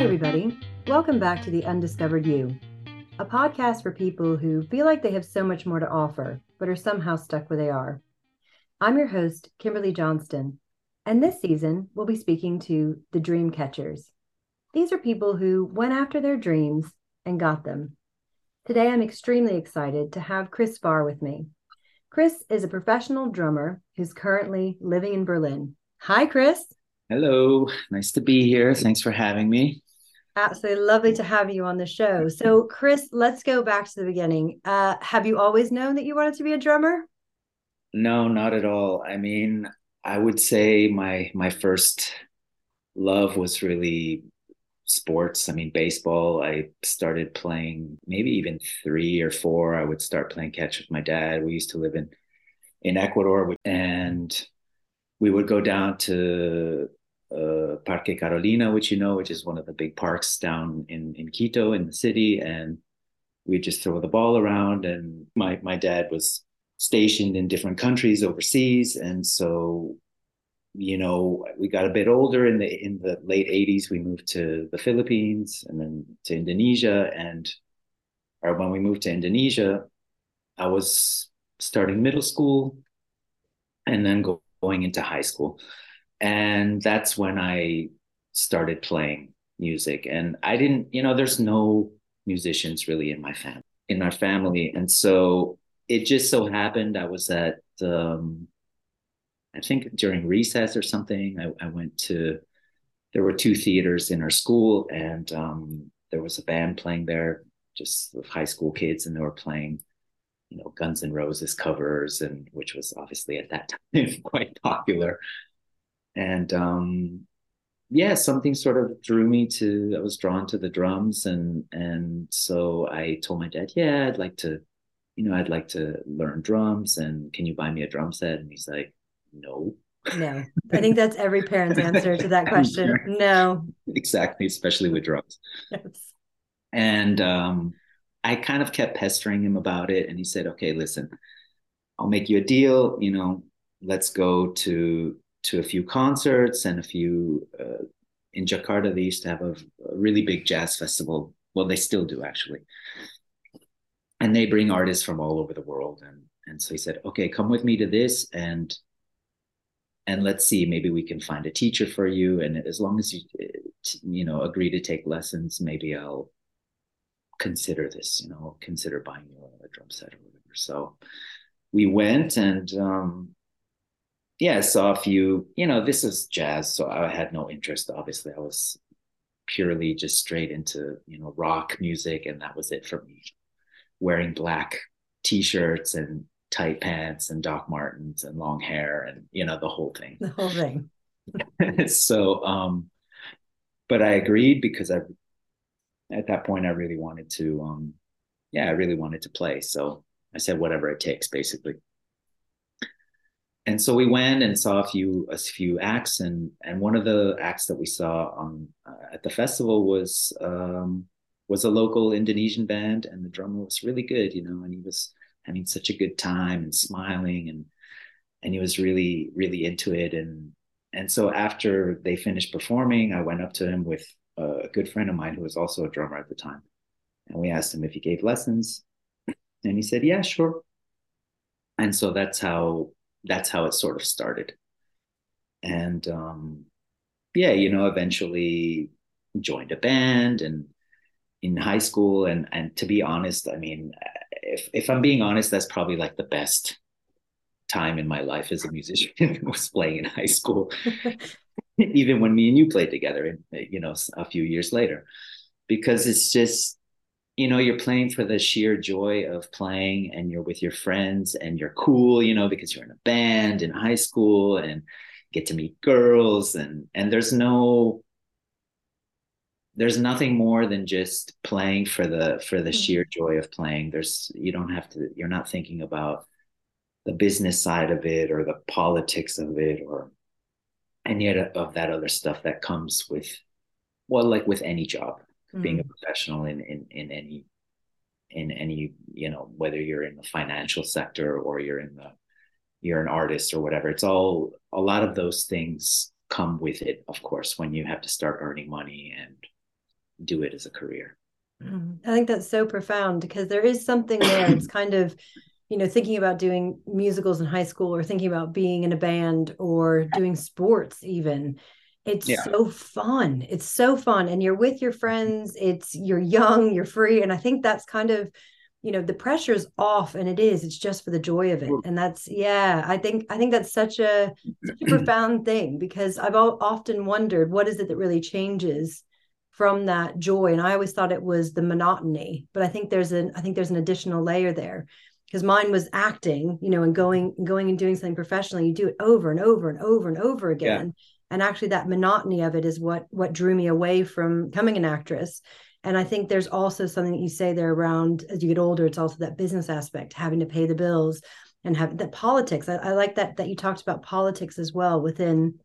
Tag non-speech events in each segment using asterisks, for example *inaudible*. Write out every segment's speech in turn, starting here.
Hi, everybody. Welcome back to The Undiscovered You, a podcast for people who feel like they have so much more to offer, but are somehow stuck where they are. I'm your host, Kimberly Johnston, and this season we'll be speaking to the dream catchers. These are people who went after their dreams and got them. Today, I'm extremely excited to have Chris Farr with me. Chris is a professional drummer who's currently living in Berlin. Hi, Chris. Hello, nice to be here. Thanks for having me. Absolutely lovely to have you on the show. So, Chris, let's go back to the beginning. Uh, have you always known that you wanted to be a drummer? No, not at all. I mean, I would say my my first love was really sports. I mean, baseball. I started playing maybe even three or four. I would start playing catch with my dad. We used to live in in Ecuador, and we would go down to uh, Parque Carolina, which you know, which is one of the big parks down in in Quito in the city, and we just throw the ball around. And my my dad was stationed in different countries overseas, and so you know we got a bit older in the in the late 80s we moved to the philippines and then to indonesia. And or when we moved to indonesia i was starting middle school and then go, going into high school and that's when I started playing music. And I didn't, you know, there's no musicians really in my family, in our family, and so it just so happened I was at, um, I think during recess or something, I, I went to. There were two theaters in our school, and um, there was a band playing there, just with high school kids, and they were playing you know Guns N' Roses covers, and which was obviously at that *laughs* time quite popular and um, yeah, something sort of drew me to. I was drawn to the drums, and and so I told my dad, yeah, I'd like to, you know, I'd like to learn drums, and can you buy me a drum set? And he's like, no. No, I think that's every parent's answer to that *laughs* question. No, exactly, especially with drums. Yes. And um, I kind of kept pestering him about it, and he said, "Okay, listen, I'll make you a deal. You know, let's go to to a few concerts and a few uh, in Jakarta. They used to have a, a, really big jazz festival. Well, they still do actually, and they bring artists from all over the world. And and so he said, "Okay, come with me to this, and and let's see, maybe we can find a teacher for you. And as long as you you know agree to take lessons, maybe I'll." consider this you know consider buying you a drum set or whatever so we went and um, yeah, I saw a few, you know, this is jazz, so I had no interest. Obviously, I was purely just straight into, you know, rock music, and that was it for me. Wearing black t-shirts and tight pants and Doc Martens and long hair and you know the whole thing. The whole thing. *laughs* so um but I agreed because I at that point I really wanted to um yeah, I really wanted to play. So I said whatever it takes basically and so we went and saw a few a few acts and and one of the acts that we saw on uh, at the festival was um, was a local Indonesian band and the drummer was really good you know and he was having such a good time and smiling and and he was really really into it. And and so after they finished performing I went up to him with a good friend of mine who was also a drummer at the time. And we asked him if he gave lessons and he said yeah sure. And so that's how that's how it sort of started. And um, yeah, you know, eventually joined a band and in high school. And and to be honest, I mean, if if I'm being honest, that's probably like the best time in my life as a musician *laughs* was playing in high school. *laughs* Even when me and you played together, you know, a few years later, because it's just you know you're playing for the sheer joy of playing and you're with your friends and you're cool you know because you're in a band in high school and get to meet girls and and there's no there's nothing more than just playing for the for the mm-hmm. sheer joy of playing there's you don't have to you're not thinking about the business side of it or the politics of it or any of that other stuff that comes with well like with any job mm. being a mm. professional in, in in any in any you know whether you're in the financial sector or you're in the you're an artist or whatever it's all a lot of those things come with it of course when you have to start earning money and do it as a career. Mm-hmm. I think that's so profound because there is something there. it's *clears throat* kind of, you know, thinking about doing musicals in high school or thinking about being in a band or doing sports, even. It's yeah. so fun. It's so fun. And you're with your friends. It's you're young, you're free. And I think that's kind of, you know, the pressure's off and it is. It's just for the joy of it. And that's yeah, I think I think that's such a, such a *clears throat* profound thing because I've often wondered what is it that really changes from that joy and i always thought it was the monotony but i think there's an i think there's an additional layer there because mine was acting you know and going going and doing something professionally you do it over and over and over and over again. And actually that monotony of it is what what drew me away from becoming an actress. And i think there's also something that you say there around as you get older it's also that business aspect having to pay the bills and have that politics I, I like that that you talked about politics as well within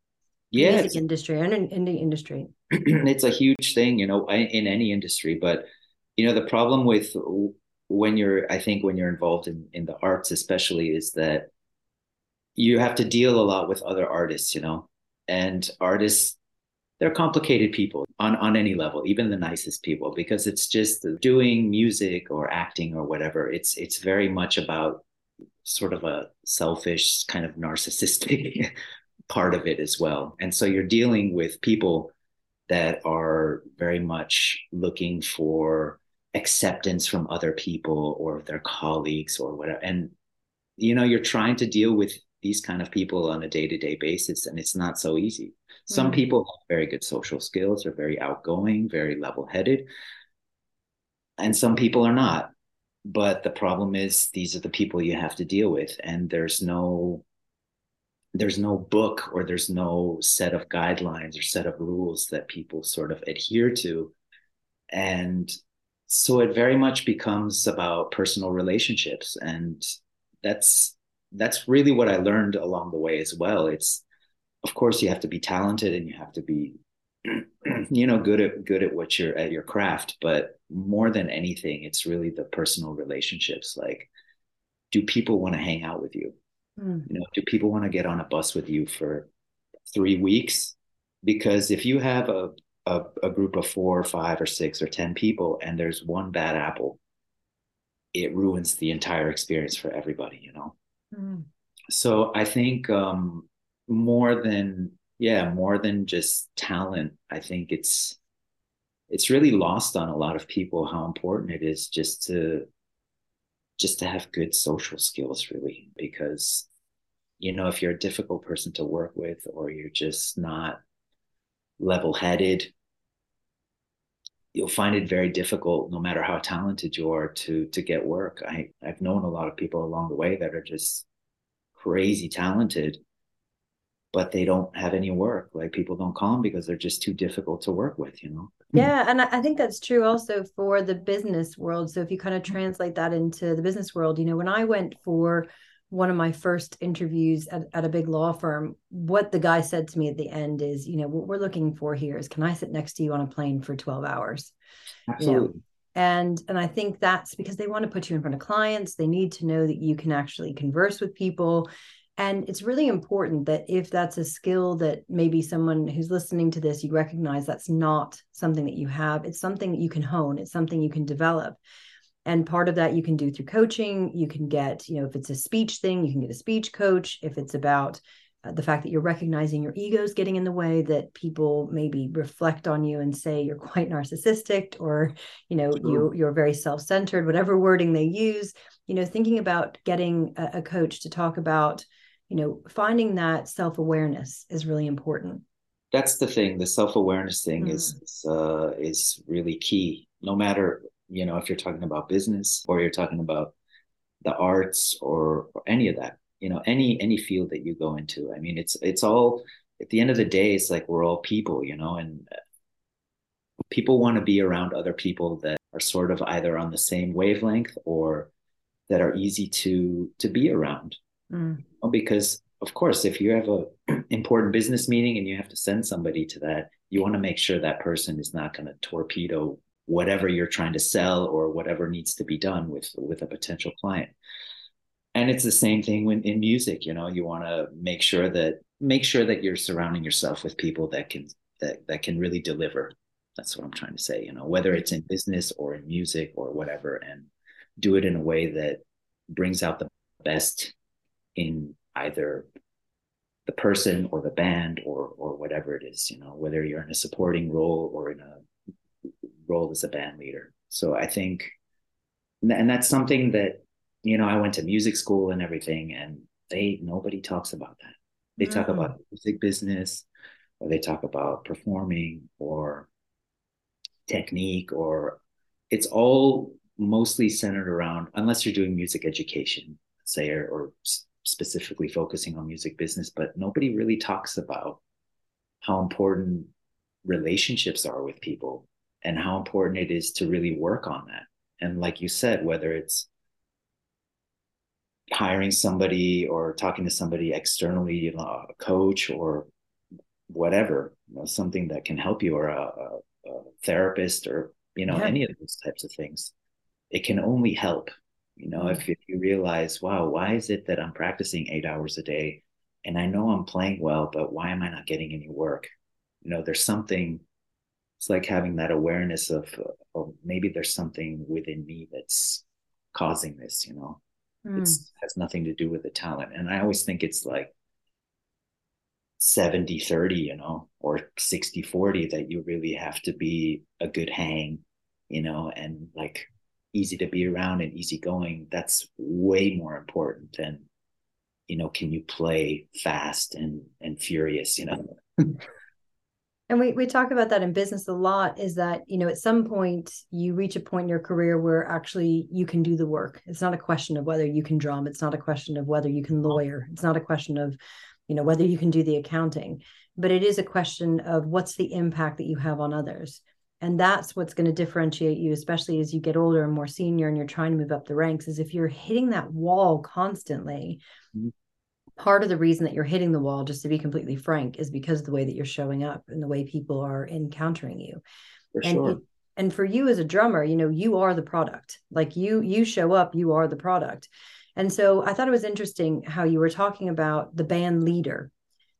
yeah, music industry and in, in the industry. *clears throat* It's a huge thing, you know, in any industry. But you know, the problem with when you're, I think, when you're involved in in the arts, especially, is that you have to deal a lot with other artists, you know, and artists they're complicated people on on any level even the nicest people because it's just doing music or acting or whatever. It's it's very much about sort of a selfish kind of narcissistic *laughs* part of it as well. And so you're dealing with people that are very much looking for acceptance from other people or their colleagues or whatever. And you know you're trying to deal with these kind of people on a day-to-day basis and it's not so easy. Some mm-hmm. people have very good social skills are very outgoing very level-headed and some people are not. But the problem is these are the people you have to deal with and there's no there's no book or there's no set of guidelines or set of rules that people sort of adhere to. And so it very much becomes about personal relationships and that's that's really what i learned along the way as well it's of course you have to be talented and you have to be *clears throat* you know good at good at what you're at your craft but more than anything it's really the personal relationships like do people want to hang out with you Mm. You know, do people want to get on a bus with you for three weeks? Because if you have a, a, a group of four or five or six or 10 people and there's one bad apple, it ruins the entire experience for everybody, you know? So I think um, more than, yeah, more than just talent, I think it's, it's really lost on a lot of people how important it is just to just to have good social skills really because you know if you're a difficult person to work with or you're just not level-headed you'll find it very difficult no matter how talented you are to to get work. I i've known a lot of people along the way that are just crazy talented but they don't have any work. Like people don't call them because they're just too difficult to work with you know? Yeah and i think that's true also for the business world. So if you kind of translate that into the business world you know when i went for one of my first interviews at, at a big law firm what the guy said to me at the end is you know what we're looking for here is can i sit next to you on a plane for 12 hours absolutely you know? and and i think that's because they want to put you in front of clients they need to know that you can actually converse with people and it's really important that if that's a skill that maybe someone who's listening to this, you recognize that's not something that you have. It's something that you can hone, it's something you can develop. And part of that you can do through coaching. You can get, you know, if it's a speech thing, you can get a speech coach. If it's about uh, the fact that you're recognizing your egos getting in the way that people maybe reflect on you and say you're *laughs* quite narcissistic or you know you you're very self-centered whatever wording they use you know thinking about getting a, a coach to talk about you know finding that self-awareness is really important that's the thing the self-awareness thing mm. is is, uh, is really key no matter you know if you're talking about business or you're talking about the arts or, or any of that you know any any field that you go into i mean it's it's all at the end of the day it's like we're all people you know and people want to be around other people that are sort of either on the same wavelength or that are easy to to be around mm. because of course if you have a *clears throat* important business meeting and you have to send somebody to that you want to make sure that person is not going to torpedo whatever you're trying to sell or whatever needs to be done with with a potential client. And it's the same thing when in music you know you want to make sure that make sure that you're surrounding yourself with people that can that that can really deliver. That's what i'm trying to say you know whether it's in business or in music or whatever and do it in a way that brings out the best in either the person or the band or or whatever it is you know whether you're in a supporting role or in a role as a band leader. So i think and that's something that you know i went to music school and everything and they nobody talks about that. They talk about mm. music business or they talk about performing or technique or it's all mostly centered around unless you're doing music education say or, or specifically focusing on music business but nobody really talks about how important relationships are with people and how important it is to really work on that and like you said whether it's hiring somebody or talking to somebody externally you know a coach or whatever you know, something that can help you or a, a, a therapist or you know yeah. any of those types of things it can only help you know mm-hmm. if, if you realize wow why is it that i'm practicing eight hours a day and i know i'm playing well but why am i not getting any work you know there's something it's like having that awareness of, of maybe there's something within me that's causing this you know? Mm. it has nothing to do with the talent. And i always think it's like 70 30 you know or 60 40 that you really have to be a good hang you know and like easy to be around and easy going that's way more important than you know can you play fast and and furious you know *laughs* and we, we talk about that in business a lot is that you know at some point you reach a point in your career where actually you can do the work. It's not a question of whether you can drum. It's not a question of whether you can lawyer. It's not a question of you know whether you can do the accounting. But it is a question of what's the impact that you have on others. And that's what's going to differentiate you especially as you get older and more senior and you're trying to move up the ranks is if you're hitting that wall constantly mm-hmm. Part of the reason that you're hitting the wall just to be completely frank is because of the way that you're showing up and the way people are encountering you for and sure. It, and for you as a drummer you know you are the product like you you show up you are the product and so I thought it was interesting how you were talking about the band leader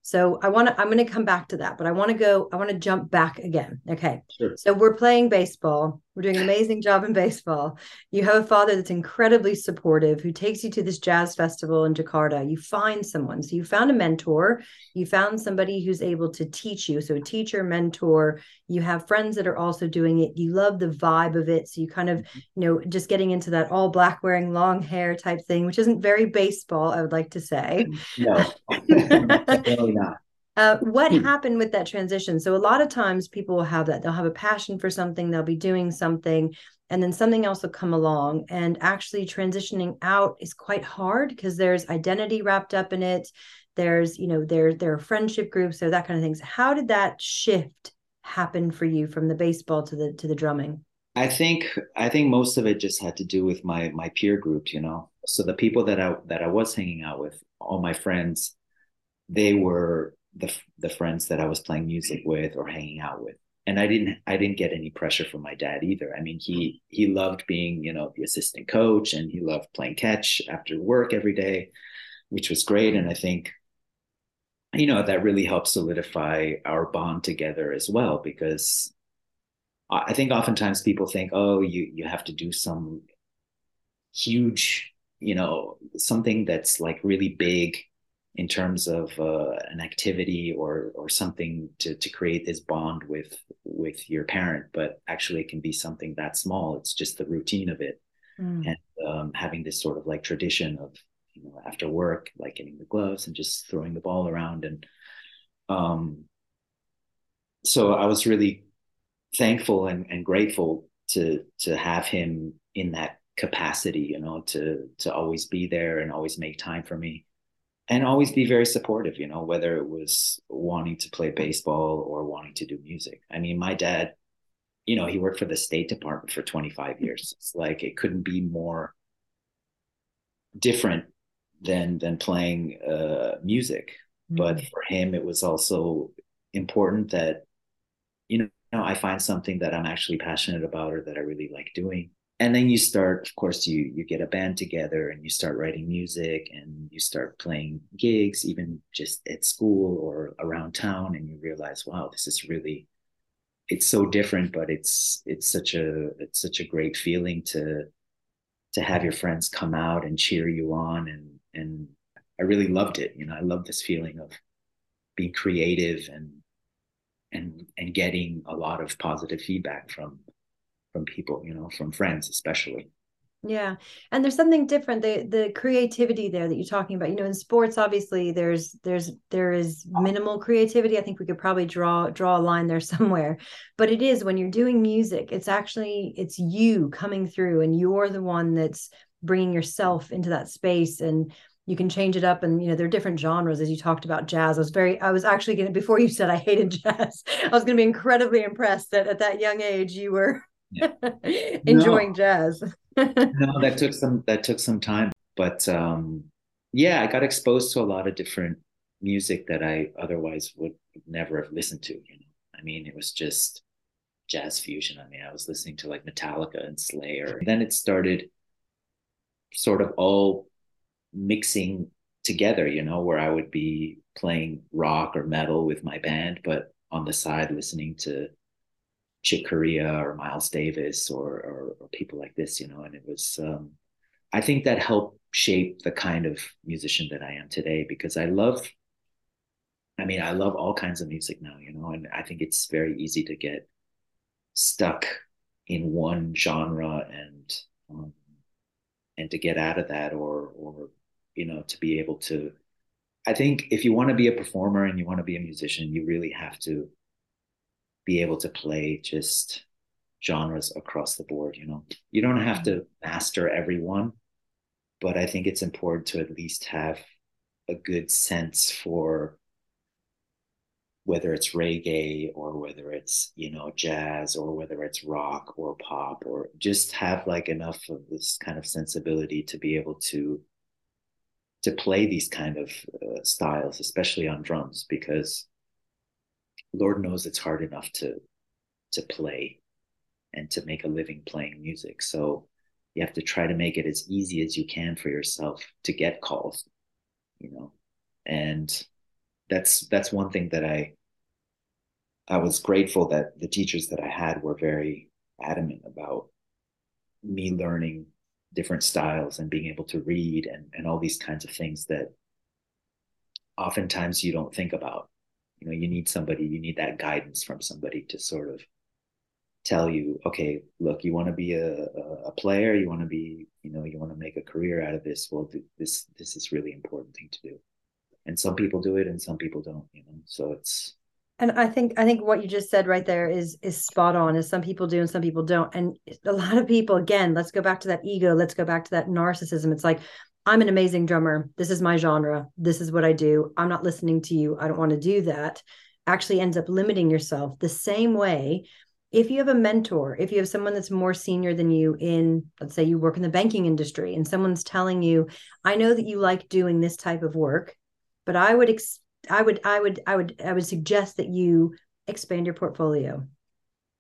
so I want to, I'm going to come back to that, but I want to go, I want to jump back again. Okay. Sure. So we're playing baseball. We're doing an amazing job in baseball. You have a father that's incredibly supportive who takes you to this jazz festival in Jakarta. You find someone. So you found a mentor. You found somebody who's able to teach you. So a teacher, mentor. You have friends that are also doing it. You love the vibe of it. So you kind of, mm-hmm. you know, just getting into that all black wearing long hair type thing, which isn't very baseball, I would like to say. No. *laughs* Definitely not. Uh, what hmm. happened with that transition? So a lot of times people will have that. They'll have a passion for something. They'll be doing something, and then something else will come along. And actually, transitioning out is quite hard because there's identity wrapped up in it. There's, you know, there there are friendship groups, so that kind of things. How did that shift happen for you from the baseball to the to the drumming? I think I think most of it just had to do with my my peer group. You know, so the people that I that I was hanging out with, all my friends they were the the friends that I was playing music with or hanging out with. And I didn't I didn't get any pressure from my dad either. I mean, he he loved being, you know, the assistant coach and he loved playing catch after work every day, which was great. And I think you know that really helped solidify our bond together as well because I think oftentimes people think, oh, you you have to do some huge, you know, something that's like really big in terms of uh, an activity or or something to to create this bond with with your parent but actually it can be something that small. It's just the routine of it. Mm. and um, having this sort of like tradition of you know after work like getting the gloves and just throwing the ball around and um so i was really thankful and, and grateful to to have him in that capacity you know to to always be there and always make time for me and always be very supportive you know whether it was wanting to play baseball or wanting to do music. I mean my dad you know he worked for the state department for 25 years. It's like it couldn't be more different than than playing uh, music. Mm-hmm. but for him it was also important that you know i find something that i'm actually passionate about or that i really like doing and then you start of course you you get a band together and you start writing music and you start playing gigs even just at school or around town and you realize wow this is really it's so different, but it's it's such a it's such a great feeling to to have your friends come out and cheer you on and and I really loved it. You know, I love this feeling of being creative and and and getting a lot of positive feedback from from people, you know, from friends especially. Yeah. And there's something different. The the creativity there that you're talking about. You know, in sports, obviously there's there's there is minimal creativity. I think we could probably draw draw a line there *laughs* somewhere. But it is when you're doing music, it's actually it's you coming through and you're the one that's bringing yourself into that space and you can change it up and you know there are different genres as you talked about jazz i was very i was actually going *laughs* to before you said i hated jazz *laughs* i was going to be incredibly impressed that at that young age you were yeah. *laughs* enjoying no. jazz *laughs* no that took some that took some time but um yeah i got exposed to a lot of different music that i otherwise would never have listened to you know i mean it was just jazz fusion i mean i was listening to like metallica and slayer then it started sort of all mixing together, you know, where I would be playing rock or metal with my band, but on the side listening to Chick Corea or Miles Davis or, or, or people like this, you know, and it was, um, I think that helped shape the kind of musician that I am today because I love, I mean, I love all kinds of music now, you know, and I think it's very easy to get stuck in one genre and, um, and to get out of that or, or you know, to be able to. I think if you want to be a performer and you want to be a musician, you really have to be able to play just genres across the board. You know, you don't have to master everyone, but I think it's important to at least have a good sense for whether it's reggae or whether it's you know jazz or whether it's rock or pop or just have like enough of this kind of sensibility to be able to to play these kind of uh, styles, especially on drums, because Lord knows it's hard enough to to play and to make a living playing music. So you have to try to make it as easy as you can for yourself to get calls, you know. And that's that's one thing that I I was grateful that the teachers that I had were very adamant about me learning different styles and being able to read and, and all these kinds of things that oftentimes you don't think about you know you need somebody you need that guidance from somebody to sort of tell you okay look you want to be a, a player you want to be you know you want to make a career out of this well this this is really important thing to do. And some people do it and some people don't you know so it's and i think i think what you just said right there is is spot on is some people do and some people don't. And a lot of people again let's go back to that ego let's go back to that narcissism. It's like i'm an amazing drummer. This is my genre. This is what i do. I'm not listening to you. I don't want to do that. Actually ends up limiting yourself the same way. If you have a mentor if you have someone that's more senior than you in let's say you work in the banking industry and someone's telling you i know that you like doing this type of work but i would ex- I would I would I would I would suggest that you expand your portfolio.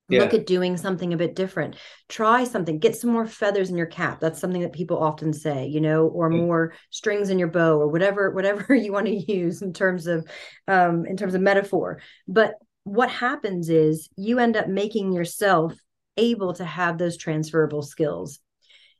Yeah. Look at doing something a bit different. Try something. Get some more feathers in your cap. That's something that people often say, you know, or more strings in your bow, or whatever *laughs* whatever you want to use in terms of um, in terms of metaphor. But what happens is you end up making yourself able to have those transferable skills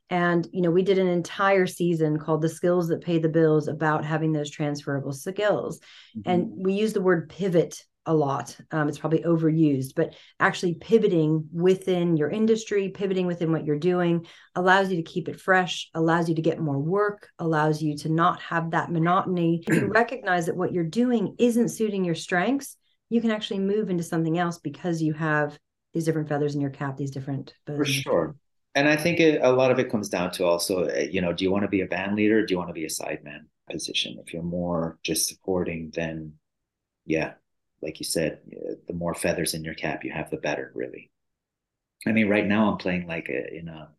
and, you know, we did an entire season called The Skills That Pay the Bills about having those transferable skills. Mm-hmm. And we use the word pivot a lot. Um, it's probably overused, but actually pivoting within your industry, pivoting within what you're doing allows you to keep it fresh, allows you to get more work, allows you to not have that monotony. If you *clears throat* recognize that what you're doing isn't suiting your strengths, you can actually move into something else because you have these different feathers in your cap, these different. For sure and I think it, a lot of it comes down to also, uh, you know, do you want to be a band leader? do you want to be a sideman position? If you're more just supporting, then yeah, like you said, uh, the more feathers in your cap you have, the better, really. I mean, right now I'm playing like a, in a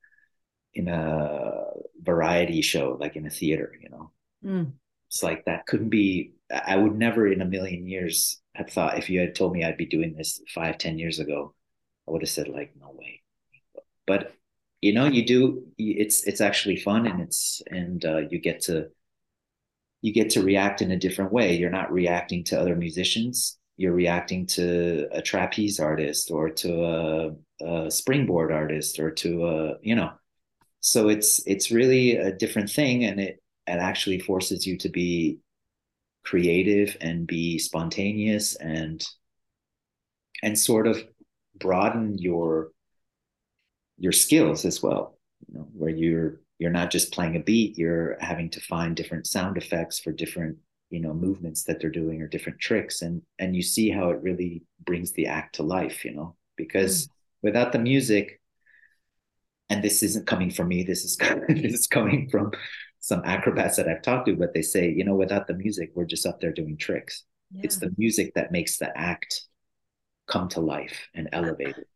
in a variety show, like in a theater. You know, mm. it's like that couldn't be. I would never in a million years have thought if you had told me I'd be doing this five, ten years ago, I would have said like, no way. But you know you do it's it's actually fun and it's and uh, you get to you get to react in a different way you're not reacting to other musicians you're reacting to a trapeze artist or to a, a springboard artist or to a you know. So it's it's really a different thing and it it actually forces you to be creative and be spontaneous and and sort of broaden your your skills as well you know where you're you're not just playing a beat you're having to find different sound effects for different you know movements that they're doing or different tricks and and you see how it really brings the act to life you know because mm. without the music and this isn't coming from me this is *laughs* this is coming from some acrobats that I've talked to but they say you know without the music we're just up there doing tricks yeah. it's the music that makes the act come to life and elevate it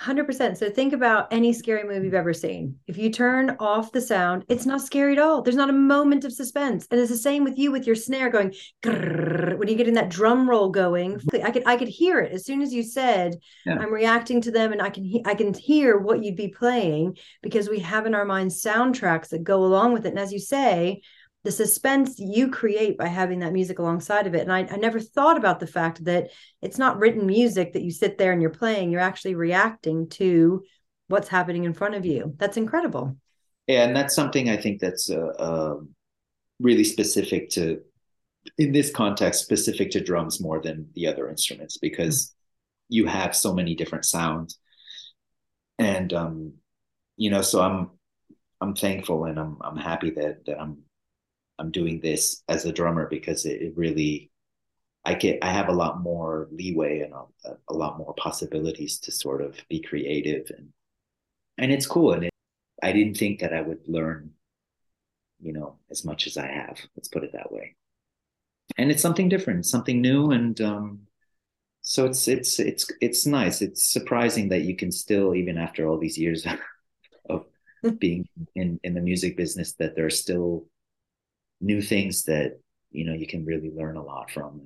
100%. So think about any scary movie you've ever seen. If you turn off the sound, it's not scary at all. There's not a moment of suspense. And it's the same with you with your snare going when you get in that drum roll going. Mm-hmm. I could I could hear it as soon as you said yeah. I'm reacting to them and I can he- I can hear what you'd be playing because we have in our minds soundtracks that go along with it. And as you say, the suspense you create by having that music alongside of it. And I, I, never thought about the fact that it's not written music that you sit there and you're playing, you're actually reacting to what's happening in front of you. That's incredible. Yeah, and that's something I think that's uh, uh, really specific to, in this context, specific to drums more than the other instruments because mm-hmm. you have so many different sounds. And, um, you know, so I'm, I'm thankful and I'm, I'm happy that, that I'm I'm doing this as a drummer because it, it really I get I have a lot more leeway and a, a, lot more possibilities to sort of be creative and and it's cool. And it, I didn't think that I would learn you know as much as I have let's put it that way. And it's something different something new and um so it's it's it's it's nice. It's surprising that you can still even after all these years *laughs* of *laughs* being in in the music business that there's still new things that you know you can really learn a lot from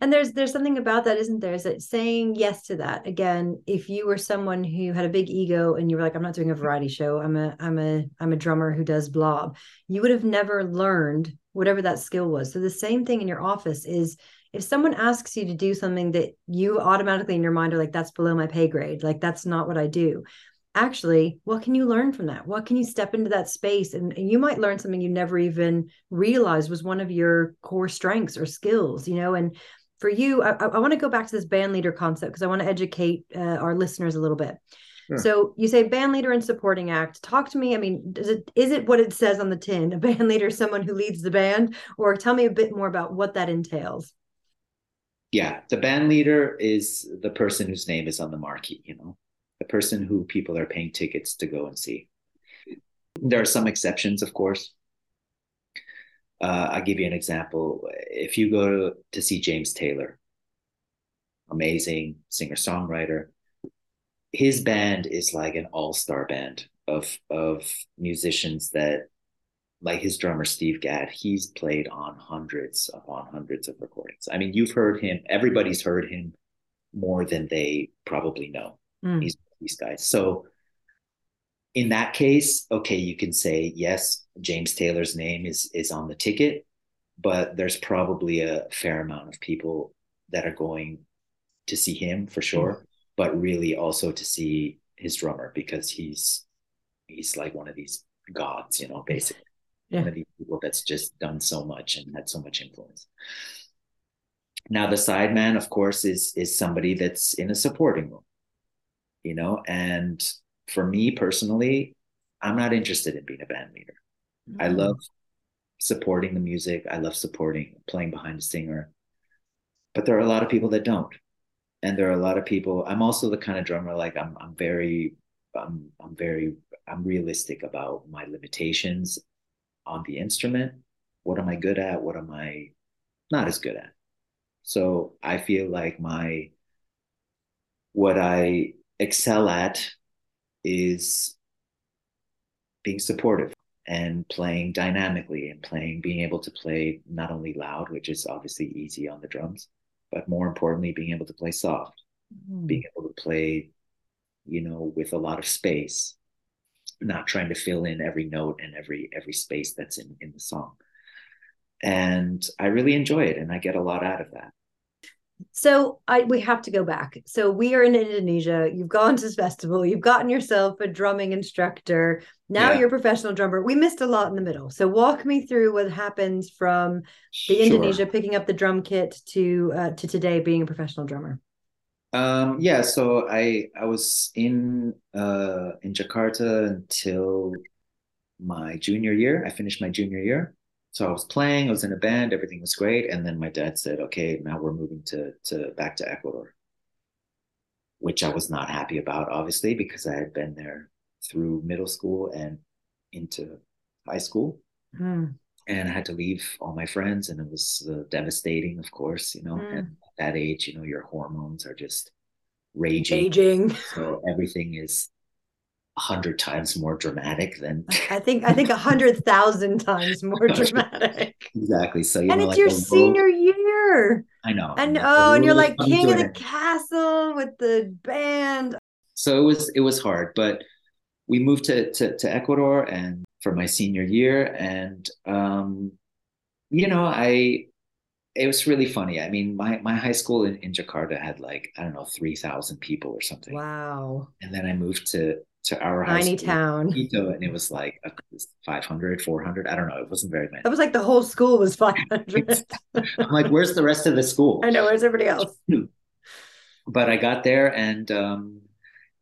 and there's there's something about that isn't there? Is that saying yes to that? Again if you were someone who had a big ego and you were like i'm not doing a variety show. I'm a i'm a i'm a drummer who does blob. You would have never learned whatever that skill was. So the same thing in your office is if someone asks you to do something that you automatically in your mind are like that's below my pay grade. Like that's not what i do actually what can you learn from that? What can you step into that space? And, and, you might learn something you never even realized was one of your core strengths or skills you know? And for you i, I want to go back to this band leader concept because i want to educate uh, our listeners a little bit. Sure. so you say band leader and supporting act. Talk to me i mean does it is it what it says on the tin a band *laughs* leader is someone who leads the band? Or tell me a bit more about what that entails. Yeah the band leader is the person whose name is on the marquee you know person who people are paying tickets to go and see. There are some exceptions, of course. Uh, I'll give you an example. If you go to, to see James Taylor, amazing singer songwriter, his band is like an all star band of of musicians that, like his drummer Steve Gadd, he's played on hundreds upon hundreds of recordings. I mean, you've heard him. Everybody's heard him more than they probably know. Mm. He's these guys. So in that case, okay, you can say yes, James Taylor's name is is on the ticket, but there's probably a fair amount of people that are going to see him for sure, mm-hmm. but really also to see his drummer because he's he's like one of these gods, you know, basically. Yeah. One of these people that's just done so much and had so much influence. Now the sideman, of course, is is somebody that's in a supporting role you know? And for me personally i'm not interested in being a band leader. Mm-hmm. i love supporting the music. I love supporting playing behind a singer. But there are a lot of people that don't. And there are a lot of people i'm also the kind of drummer like i'm i'm very i'm i'm very i'm realistic about my limitations on the instrument. What am i good at? What am i not as good at? So i feel like my what i excel at is being supportive and playing dynamically and playing being able to play not only loud which is obviously easy on the drums but more importantly being able to play soft mm. being able to play you know with a lot of space not trying to fill in every note and every every space that's in in the song and i really enjoy it and i get a lot out of that So I we have to go back. So we are in Indonesia. You've gone to this festival. You've gotten yourself a drumming instructor. Now Yeah. you're a professional drummer. We missed a lot in the middle. So walk me through what happens from the Sure. Indonesia picking up the drum kit to uh, to today being a professional drummer. Um, yeah, so I I was in uh in Jakarta until my junior year. I finished my junior year. So I was playing, I was in a band, everything was great, and then my dad said, "Okay, now we're moving to to back to Ecuador." Which I was not happy about, obviously, because I had been there through middle school and into high school, Hmm. and I had to leave all my friends, and it was uh, devastating, of course, you know. Mm. And at that age, you know, your hormones are just raging. Aging. So everything is a hundred times more dramatic than I think I think a hundred thousand times more *laughs* dramatic. exactly. So you And know, it's like your senior year. I know. And the oh, and you're like king of the castle with the band. So it was it was hard, but we moved to to, to Ecuador and for my senior year, and um, you know, I it was really funny. I mean, my my high school in, in Jakarta had like I don't know three thousand people or something, Wow. and then I moved to to our Tiny town. Quito, and it was like uh, 500, 400. I don't know. It wasn't very many. That was like the whole school was *laughs* 500. I'm like, where's the rest of the school? I know. Where's everybody else? *laughs* But I got there and, um,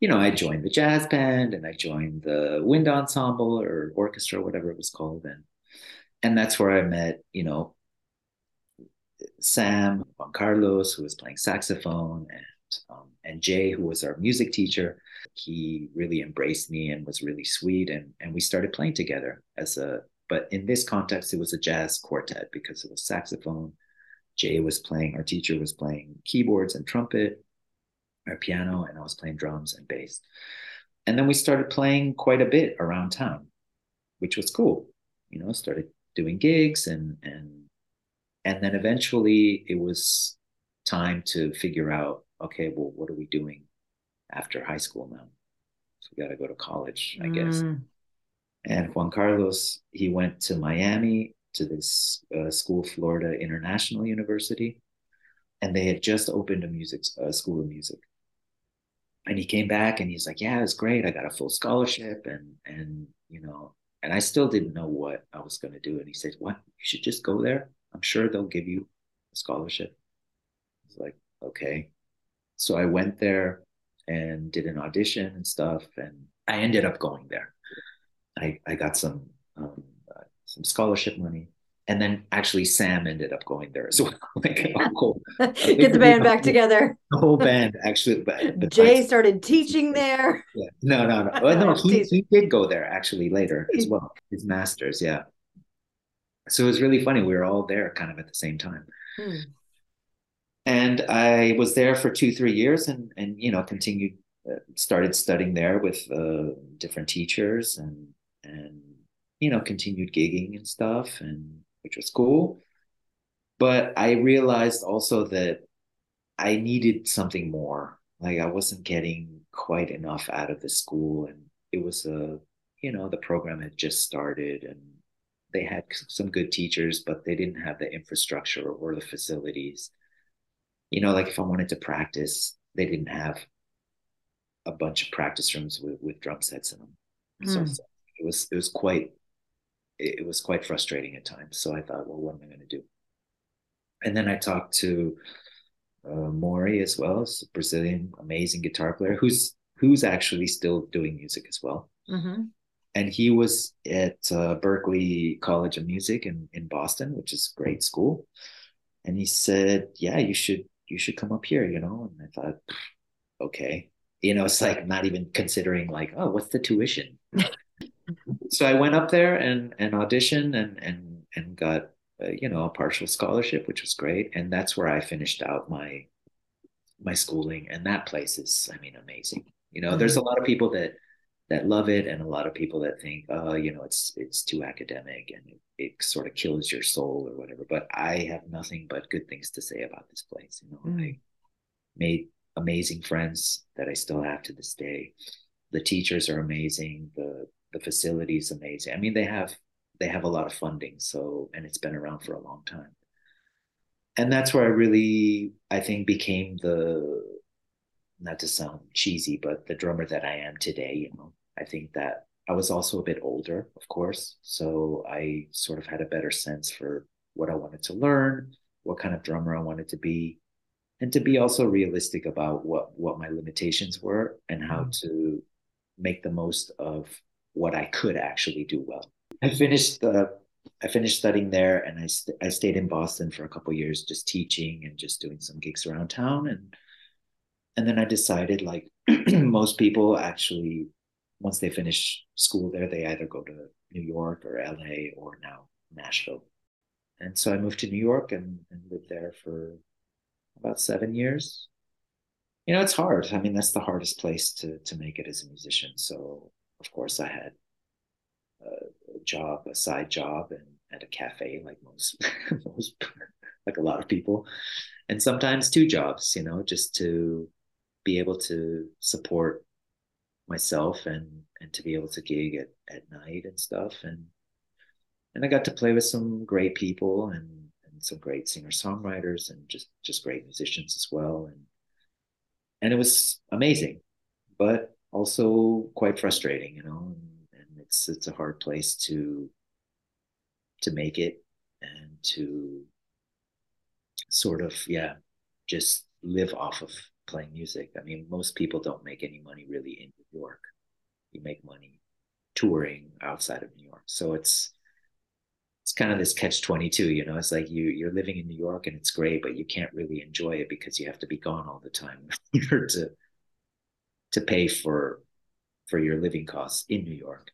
you know, I joined the jazz band and I joined the wind ensemble or orchestra, whatever it was called. And, and that's where I met, you know, Sam, Juan Carlos, who was playing saxophone, and, um, and Jay, who was our music teacher. He really embraced me and was really sweet. And, and we started playing together as a, but in this context, it was a jazz quartet because it was saxophone. Jay was playing, our teacher was playing keyboards and trumpet, our piano, and I was playing drums and bass. And then we started playing quite a bit around town, which was cool. You know, started doing gigs and and and then eventually it was time to figure out, okay, well, what are we doing after high school now? So we got to go to college, I guess. Mm. And Juan Carlos, he went to Miami to this uh, school, Florida International University, and they had just opened a music uh, school of music. And he came back and he's like, "Yeah, it's great. I got a full scholarship, and and you know, and I still didn't know what I was going to do." And he said, "What? You should just go there. I'm sure they'll give you a scholarship." I was like, "Okay." So I went there and did an audition and stuff, and I ended up going there. I I got some um, uh, some scholarship money, and then actually Sam ended up going there as well. *laughs* like oh, cool. *laughs* Get the band back together. the whole band actually. *laughs* Jay started teaching there. yeah. no, no, no. Well, no, he, he did go there actually later as well. His masters, yeah. So it was really funny. We were all there kind of at the same time. Hmm. And I was there for two, three years, and and you know continued, uh, started studying there with uh, different teachers, and and you know continued gigging and stuff, and which was cool. But I realized also that I needed something more. Like I wasn't getting quite enough out of the school, and it was a you know the program had just started, and they had some good teachers, but they didn't have the infrastructure or the facilities you know, like if I wanted to practice, they didn't have a bunch of practice rooms with, with drum sets in them. So, Hmm. so it was it was quite it, it was quite frustrating at times. So I thought, well, what am I going to do? And then I talked to uh, Maury as well, a Brazilian amazing guitar player who's who's actually still doing music as well. Mhm. And he was at uh, Berklee College of Music in in Boston, which is a great school. And he said, "Yeah, you should you should come up here," you know. And I thought, okay, you know, it's like not even considering like, oh, what's the tuition? *laughs* so I went up there and and auditioned and and and got uh, you know a partial scholarship, which was great. And that's where I finished out my my schooling. And that place is, I mean, amazing. You know, there's a lot of people that that love it and a lot of people that think oh you know it's it's too academic and it, it sort of kills your soul or whatever but i have nothing but good things to say about this place you know Mm. i made amazing friends that i still have to this day the teachers are amazing the the facilities amazing i mean they have they have a lot of funding so and it's been around for a long time and that's where I really, I think, became the not to sound cheesy, but the drummer that I am today. You know, I think that I was also a bit older, of course, so I sort of had a better sense for what I wanted to learn, what kind of drummer I wanted to be, and to be also realistic about what what my limitations were and how mm-hmm. to make the most of what I could actually do well. I finished the I finished studying there, and I st- I stayed in Boston for a couple years, just teaching and just doing some gigs around town, and and then I decided, like *clears throat* most people, actually, once they finish school there, they either go to New York or LA or now Nashville, and so I moved to New York and, and lived there for about seven years. You know, it's hard. I mean, that's the hardest place to to make it as a musician. So of course, I had a job, a side job, and at a cafe, like most, *laughs* most, like a lot of people, and sometimes two jobs. You know, just to be able to support myself and and to be able to gig at, at night and stuff. And and I got to play with some great people and and some great singer songwriters and just just great musicians as well. And and it was amazing but also quite frustrating you know and it's it's a hard place to to make it and to sort of yeah just live off of playing music i mean most people don't make any money really in new york you make money touring outside of new york so it's it's kind of this catch 22 you know it's like you you're living in new york and it's great but you can't really enjoy it because you have to be gone all the time *laughs* in order to to pay for for your living costs in new york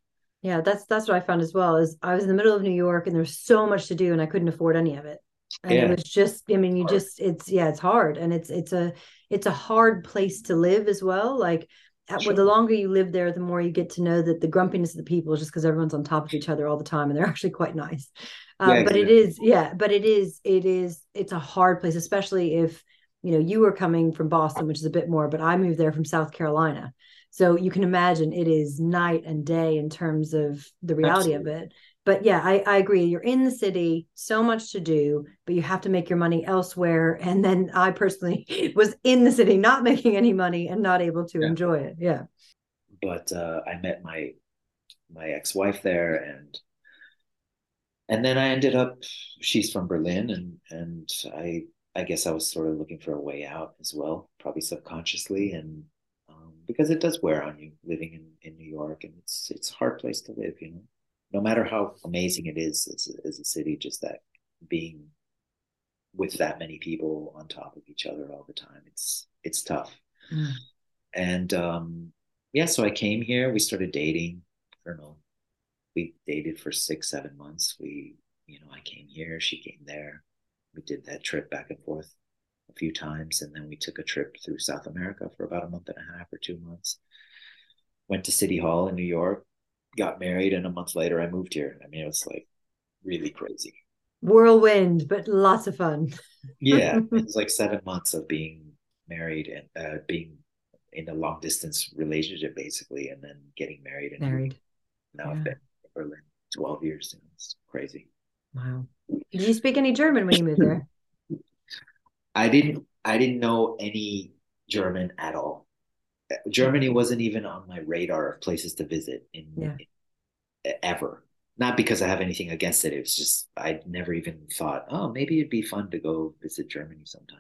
yeah, that's that's what I found as well. Is I was in the middle of New York and there's so much to do and I couldn't afford any of it. And yeah. it was just, I mean, you hard. just it's yeah, it's hard and it's it's a it's a hard place to live as well. Like sure. the longer you live there, the more you get to know that the grumpiness of the people is just because everyone's on top of each other all the time and they're *laughs* actually quite nice. Um, yeah, but it is, yeah, but it is, it is, it's a hard place, especially if you know you were coming from Boston, which is a bit more, but I moved there from South Carolina. So you can imagine it is night and day in terms of the reality Absolutely. of it. But yeah, I, I agree. You're in the city, so much to do, but you have to make your money elsewhere. And then I personally *laughs* was in the city, not making any money and not able to yeah. enjoy it. Yeah. But uh, I met my my ex-wife there and and then I ended up she's from Berlin and and I I guess I was sort of looking for a way out as well, probably subconsciously and because it does wear on you living in, in New York and it's it's a hard place to live, you know. No matter how amazing it is as a, as a city, just that being with that many people on top of each other all the time, it's it's tough. Mm. And um, yeah, so I came here. We started dating. I don't know. We dated for six, seven months. We, you know, I came here. She came there. We did that trip back and forth a few times, and then we took a trip through South America for about a month and a half or two months. Went to City Hall in New York, got married, and a month later I moved here. I mean, it was like really crazy. Whirlwind, but lots of fun. yeah, *laughs* it was like seven months of being married and uh, being in a long distance relationship, basically, and then getting married. And married. Now yeah. I've been in Berlin twelve years. And it's crazy. Wow. Did you speak any German when you moved there? I didn't I didn't know any German at all. Germany wasn't even on my radar of places to visit in, yeah. in ever. Not because I have anything against it. It was just I never even thought, oh, maybe it'd be fun to go visit Germany sometime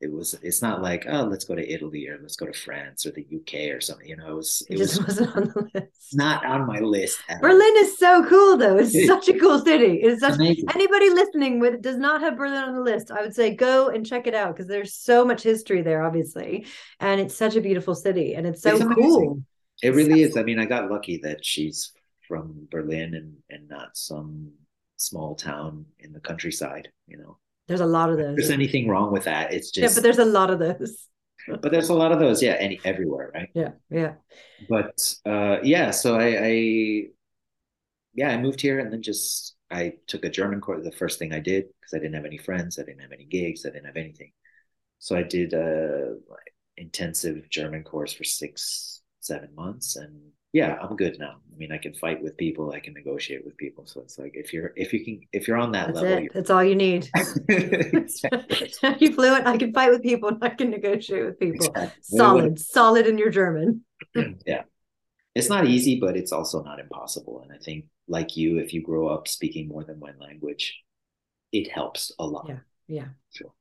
it was it's not like oh let's go to italy or let's go to france or the uk or something you know it was it, it just was, wasn't on the list. not on my list berlin is so cool though. It's such a cool city. It's such Amazing. anybody listening with does not have berlin on the list i would say go and check it out because there's so much history there obviously and it's such a beautiful city and it's so it's cool. it really so is. i mean i got lucky that she's from berlin and and not some small town in the countryside you know there's a lot of those. If there's anything wrong with that. It's just yeah, but there's a lot of those. *laughs* but there's a lot of those, yeah, any everywhere, right? Yeah, yeah. But uh, yeah, so I, I, yeah, I moved here and then just I took a German course. The first thing I did because I didn't have any friends, I didn't have any gigs, I didn't have anything. So I did a intensive German course for six, seven months, and yeah, I'm good now. I mean, I can fight with people, I can negotiate with people. So it's like if you're if you can if you're on that That's level, it. That's all you need. *laughs* you fluent. I can fight with people and I can negotiate with people. Exactly. Solid, solid in your German. *clears throat* yeah. It's not easy, but it's also not impossible. And I think like you, if you grow up speaking more than one language, it helps a lot. Yeah. Yeah. Sure.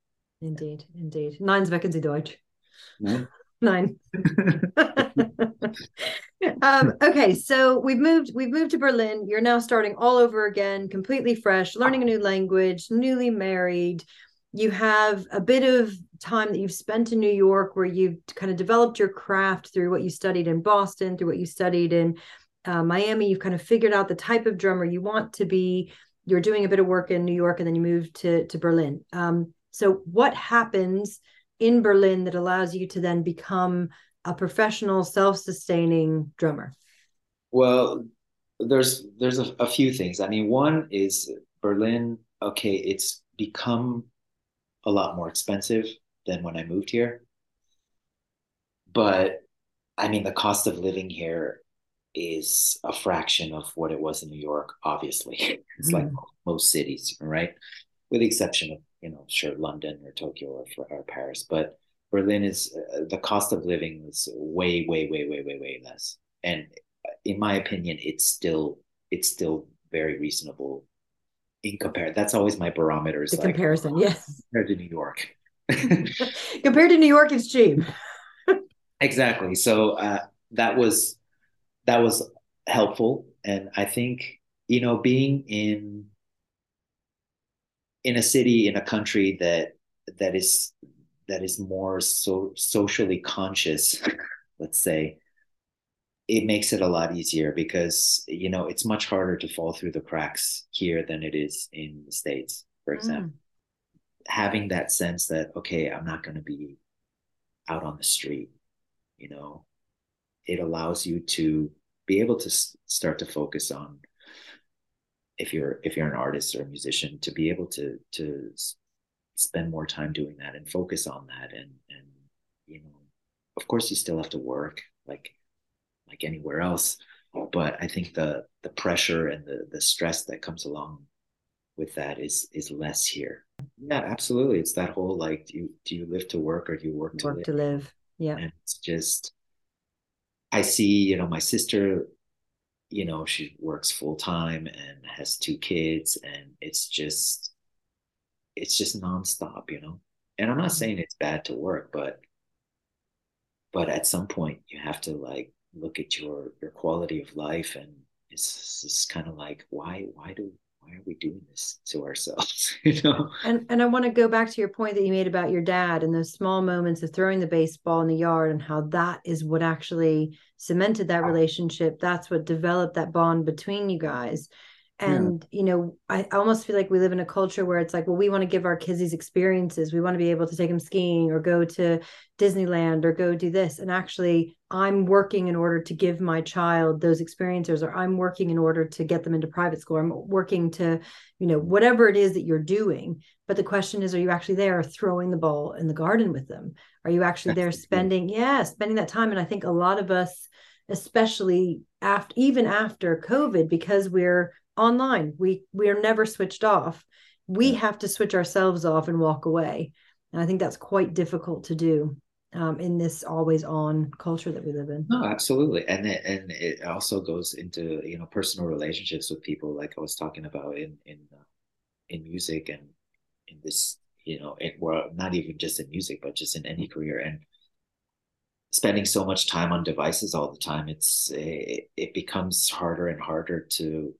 Indeed. Indeed. Nein, sprechen Sie Deutsch. No? Mm-hmm. *laughs* Nine. *laughs* um, okay, so we've moved. We've moved to Berlin. You're now starting all over again, completely fresh, learning a new language, newly married. You have a bit of time that you've spent in New York, where you've kind of developed your craft through what you studied in Boston, through what you studied in uh, Miami. You've kind of figured out the type of drummer you want to be. You're doing a bit of work in New York, and then you moved to to Berlin. Um, so, what happens? in Berlin that allows you to then become a professional, self-sustaining drummer? Well, there's there's a, a few things. I mean, one is Berlin. Okay, it's become a lot more expensive than when I moved here, but I mean, the cost of living here is a fraction of what it was in New York. Obviously, *laughs* it's mm. like most cities, right? With the exception of you know, sure, London or Tokyo or, or Paris, but Berlin is uh, the cost of living is way, way, way, way, way, way less. And in my opinion, it's still it's still very reasonable in compare. That's always my barometer. The like, comparison, yes, compared to New York. *laughs* compared to New York, it's cheap. *laughs* exactly. So uh, that was that was helpful, and I think you know being in in a city in a country that that is that is more so socially conscious *laughs* let's say it makes it a lot easier because you know it's much harder to fall through the cracks here than it is in the states for example mm. having that sense that okay i'm not going to be out on the street you know it allows you to be able to s- start to focus on if you're if you're an artist or a musician to be able to to spend more time doing that and focus on that. And and you know of course you still have to work like like anywhere else. But i think the the pressure and the the stress that comes along with that is is less here. Yeah absolutely. It's that whole like do you do you live to work or do you work to work live? to live. Yeah. And it's just i see you know my sister you know she works full time and has two kids and it's just it's just nonstop you know? And i'm not mm-hmm. saying it's bad to work but but at some point you have to like look at your your quality of life and it's it's kind of like why why do why are we doing this to ourselves *laughs* you know? And and i want to go back to your point that you made about your dad and those small moments of throwing the baseball in the yard and how that is what actually cemented that relationship. That's what developed that bond between you guys and yeah. you know I, almost feel like we live in a culture where it's like well we want to give our kids these experiences. We want to be able to take them skiing or go to disneyland or go do this. And actually i'm working in order to give my child those experiences or i'm working in order to get them into private school. I'm working to you know whatever it is that you're doing. But the question is are you actually there throwing the ball in the garden with them? Are you actually there spending yeah spending that time? And i think a lot of us especially after even after covid because we're online. We we are never switched off. We have to switch ourselves off and walk away. And i think that's quite difficult to do um, in this always on culture that we live in. No absolutely. And it, and it also goes into you know personal relationships with people like i was talking about in in uh, in music and in this you know it, well not even just in music but just in any career. And spending so much time on devices all the time it's it, it becomes harder and harder to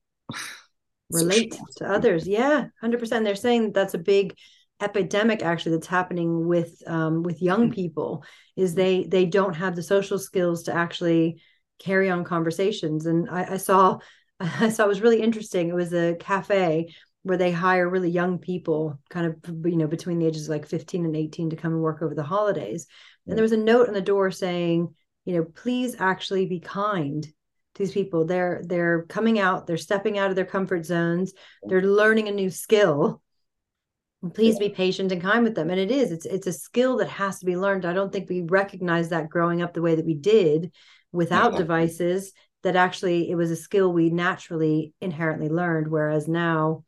relate to others. Yeah 100% they're saying that's a big epidemic actually that's happening with um, with young mm. people is they they don't have the social skills to actually carry on conversations. And I, I saw *laughs* i saw it was really interesting. It was a cafe where they hire really young people kind of you know between the ages of like 15 and 18 to come and work over the holidays. And there was a note on the door saying you know please actually be kind these people. They're they're coming out they're stepping out of their comfort zones. They're learning a new skill. Please be patient and kind with them. And it is it's it's a skill that has to be learned. I don't think we recognize that growing up the way that we did without devices that actually it was a skill we naturally inherently learned whereas now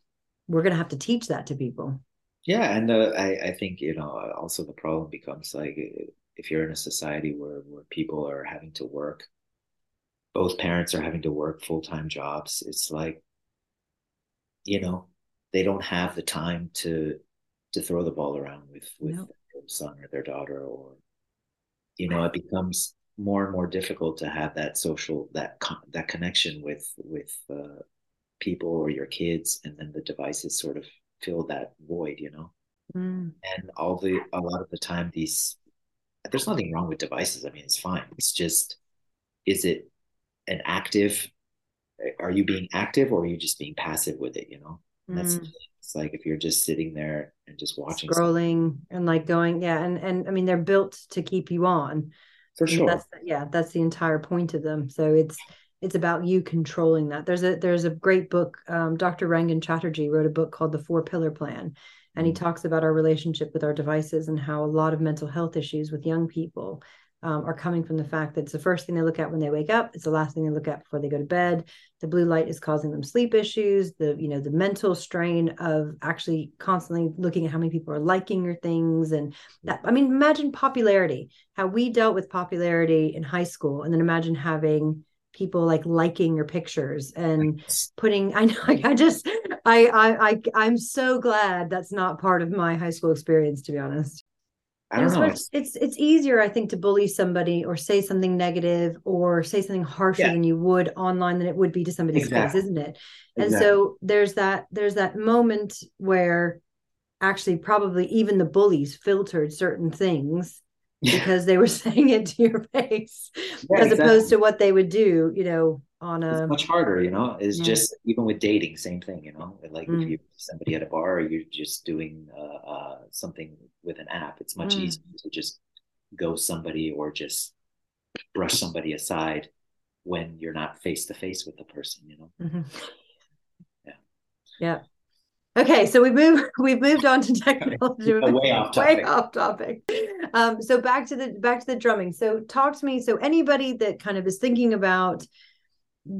we're going to have to teach that to people. Yeah and uh, I, I think you know also the problem becomes like if you're in a society where where people are having to work both parents are having to work full-time jobs it's like you know they don't have the time to to throw the ball around with with no. their son or their daughter or you know it becomes more and more difficult to have that social that that connection with with uh, people or your kids and then the devices sort of fill that void you know mm. and all the a lot of the time these there's nothing wrong with devices i mean it's fine it's just is it an active are you being active or are you just being passive with it you know mm. that's it's like if you're just sitting there and just watching scrolling something. and like going yeah and and i mean they're built to keep you on for sure that's yeah that's the entire point of them so it's it's about you controlling that there's a there's a great book um, dr rangan chatterjee wrote a book called the four pillar plan and he mm. talks about our relationship with our devices and how a lot of mental health issues with young people um, are coming from the fact that it's the first thing they look at when they wake up. It's the last thing they look at before they go to bed. The blue light is causing them sleep issues. The you know the mental strain of actually constantly looking at how many people are liking your things and that. I mean, imagine popularity. How we dealt with popularity in high school, and then imagine having people like liking your pictures and putting i know *laughs* i just I, I i i'm so glad that's not part of my high school experience to be honest I don't know. It's, it's it's easier, I think, to bully somebody or say something negative or say something harsher yeah. than you would online than it would be to somebody's exactly. face, isn't it? And exactly. so there's that there's that moment where actually probably even the bullies filtered certain things because they were *laughs* saying it to your face yeah, as exactly. opposed to what they would do, you know, on a it's much harder, you know. It's yeah. just even with dating, same thing, you know. Like mm. if you somebody at a bar or you're just doing uh, uh, something with an app, it's much mm. easier to just go somebody or just brush somebody aside when you're not face to face with the person, you know. Mm-hmm. Yeah. Yeah. Okay, so we move *laughs* we've moved on to *laughs* technology. way off topic. Way off topic. Um, so back to the back to the drumming. So talk to me. So anybody that kind of is thinking about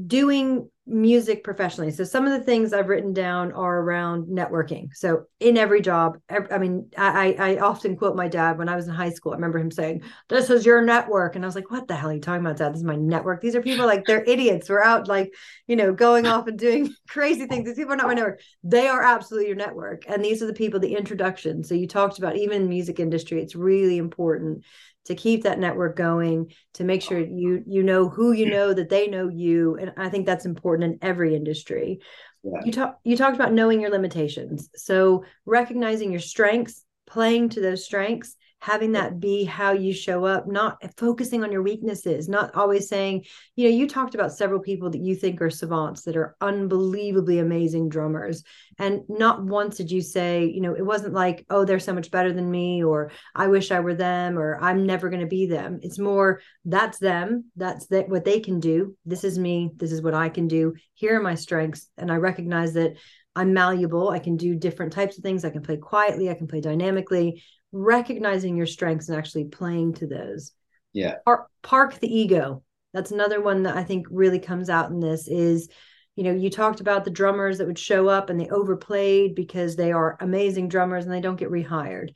doing music professionally. So some of the things I've written down are around networking. So in every job, every, I mean, I, I often quote my dad when I was in high school. I remember him saying, "This is your network," and I was like, "What the hell are you talking about, Dad? This is my network. These are people like they're *laughs* idiots. We're out like you know going off and doing *laughs* crazy things. These people are not my network. They are absolutely your network, and these are the people. The introduction. So you talked about even music industry. It's really important to keep that network going to make sure oh, you you know who you know that they know you and i think that's important in every industry. Yeah. you talk you talked about knowing your limitations. So recognizing your strengths playing to those strengths having that be how you show up not focusing on your weaknesses not always saying you know you talked about several people that you think are savants that are unbelievably amazing drummers and not once did you say you know it wasn't like oh they're so much better than me or i wish i were them or i'm never going to be them. It's more that's them. That's that what they can do. This is me. This is what i can do. Here are my strengths. And i recognize that I'm malleable. I can do different types of things. I can play quietly. I can play dynamically recognizing your strengths and actually playing to those. Yeah. Park, park the ego. That's another one that I think really comes out in this is, you know, you talked about the drummers that would show up and they overplayed because they are amazing drummers and they don't get rehired.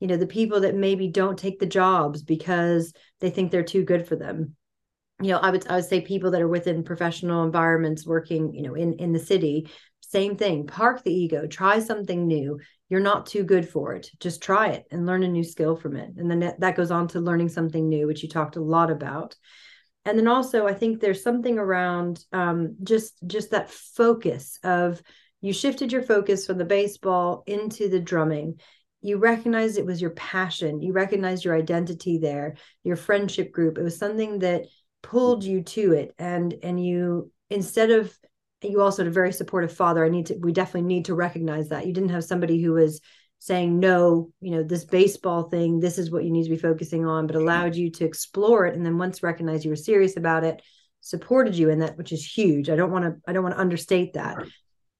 You know, the people that maybe don't take the jobs because they think they're too good for them. You know, I would I would say people that are within professional environments working, you know, in in the city, same thing. Park the ego, try something new you're not too good for it. Just try it and learn a new skill from it. And then that goes on to learning something new, which you talked a lot about. And then also, I think there's something around um, just just that focus of you shifted your focus from the baseball into the drumming. You recognized it was your passion. You recognized your identity there, your friendship group. It was something that pulled you to it, and and you instead of you also had a very supportive father. I need to, we definitely need to recognize that. You didn't have somebody who was saying, no, you know, this baseball thing, this is what you need to be focusing on, but allowed you to explore it. And then once recognized you were serious about it, supported you in that, which is huge. I don't want to, I don't want to understate that.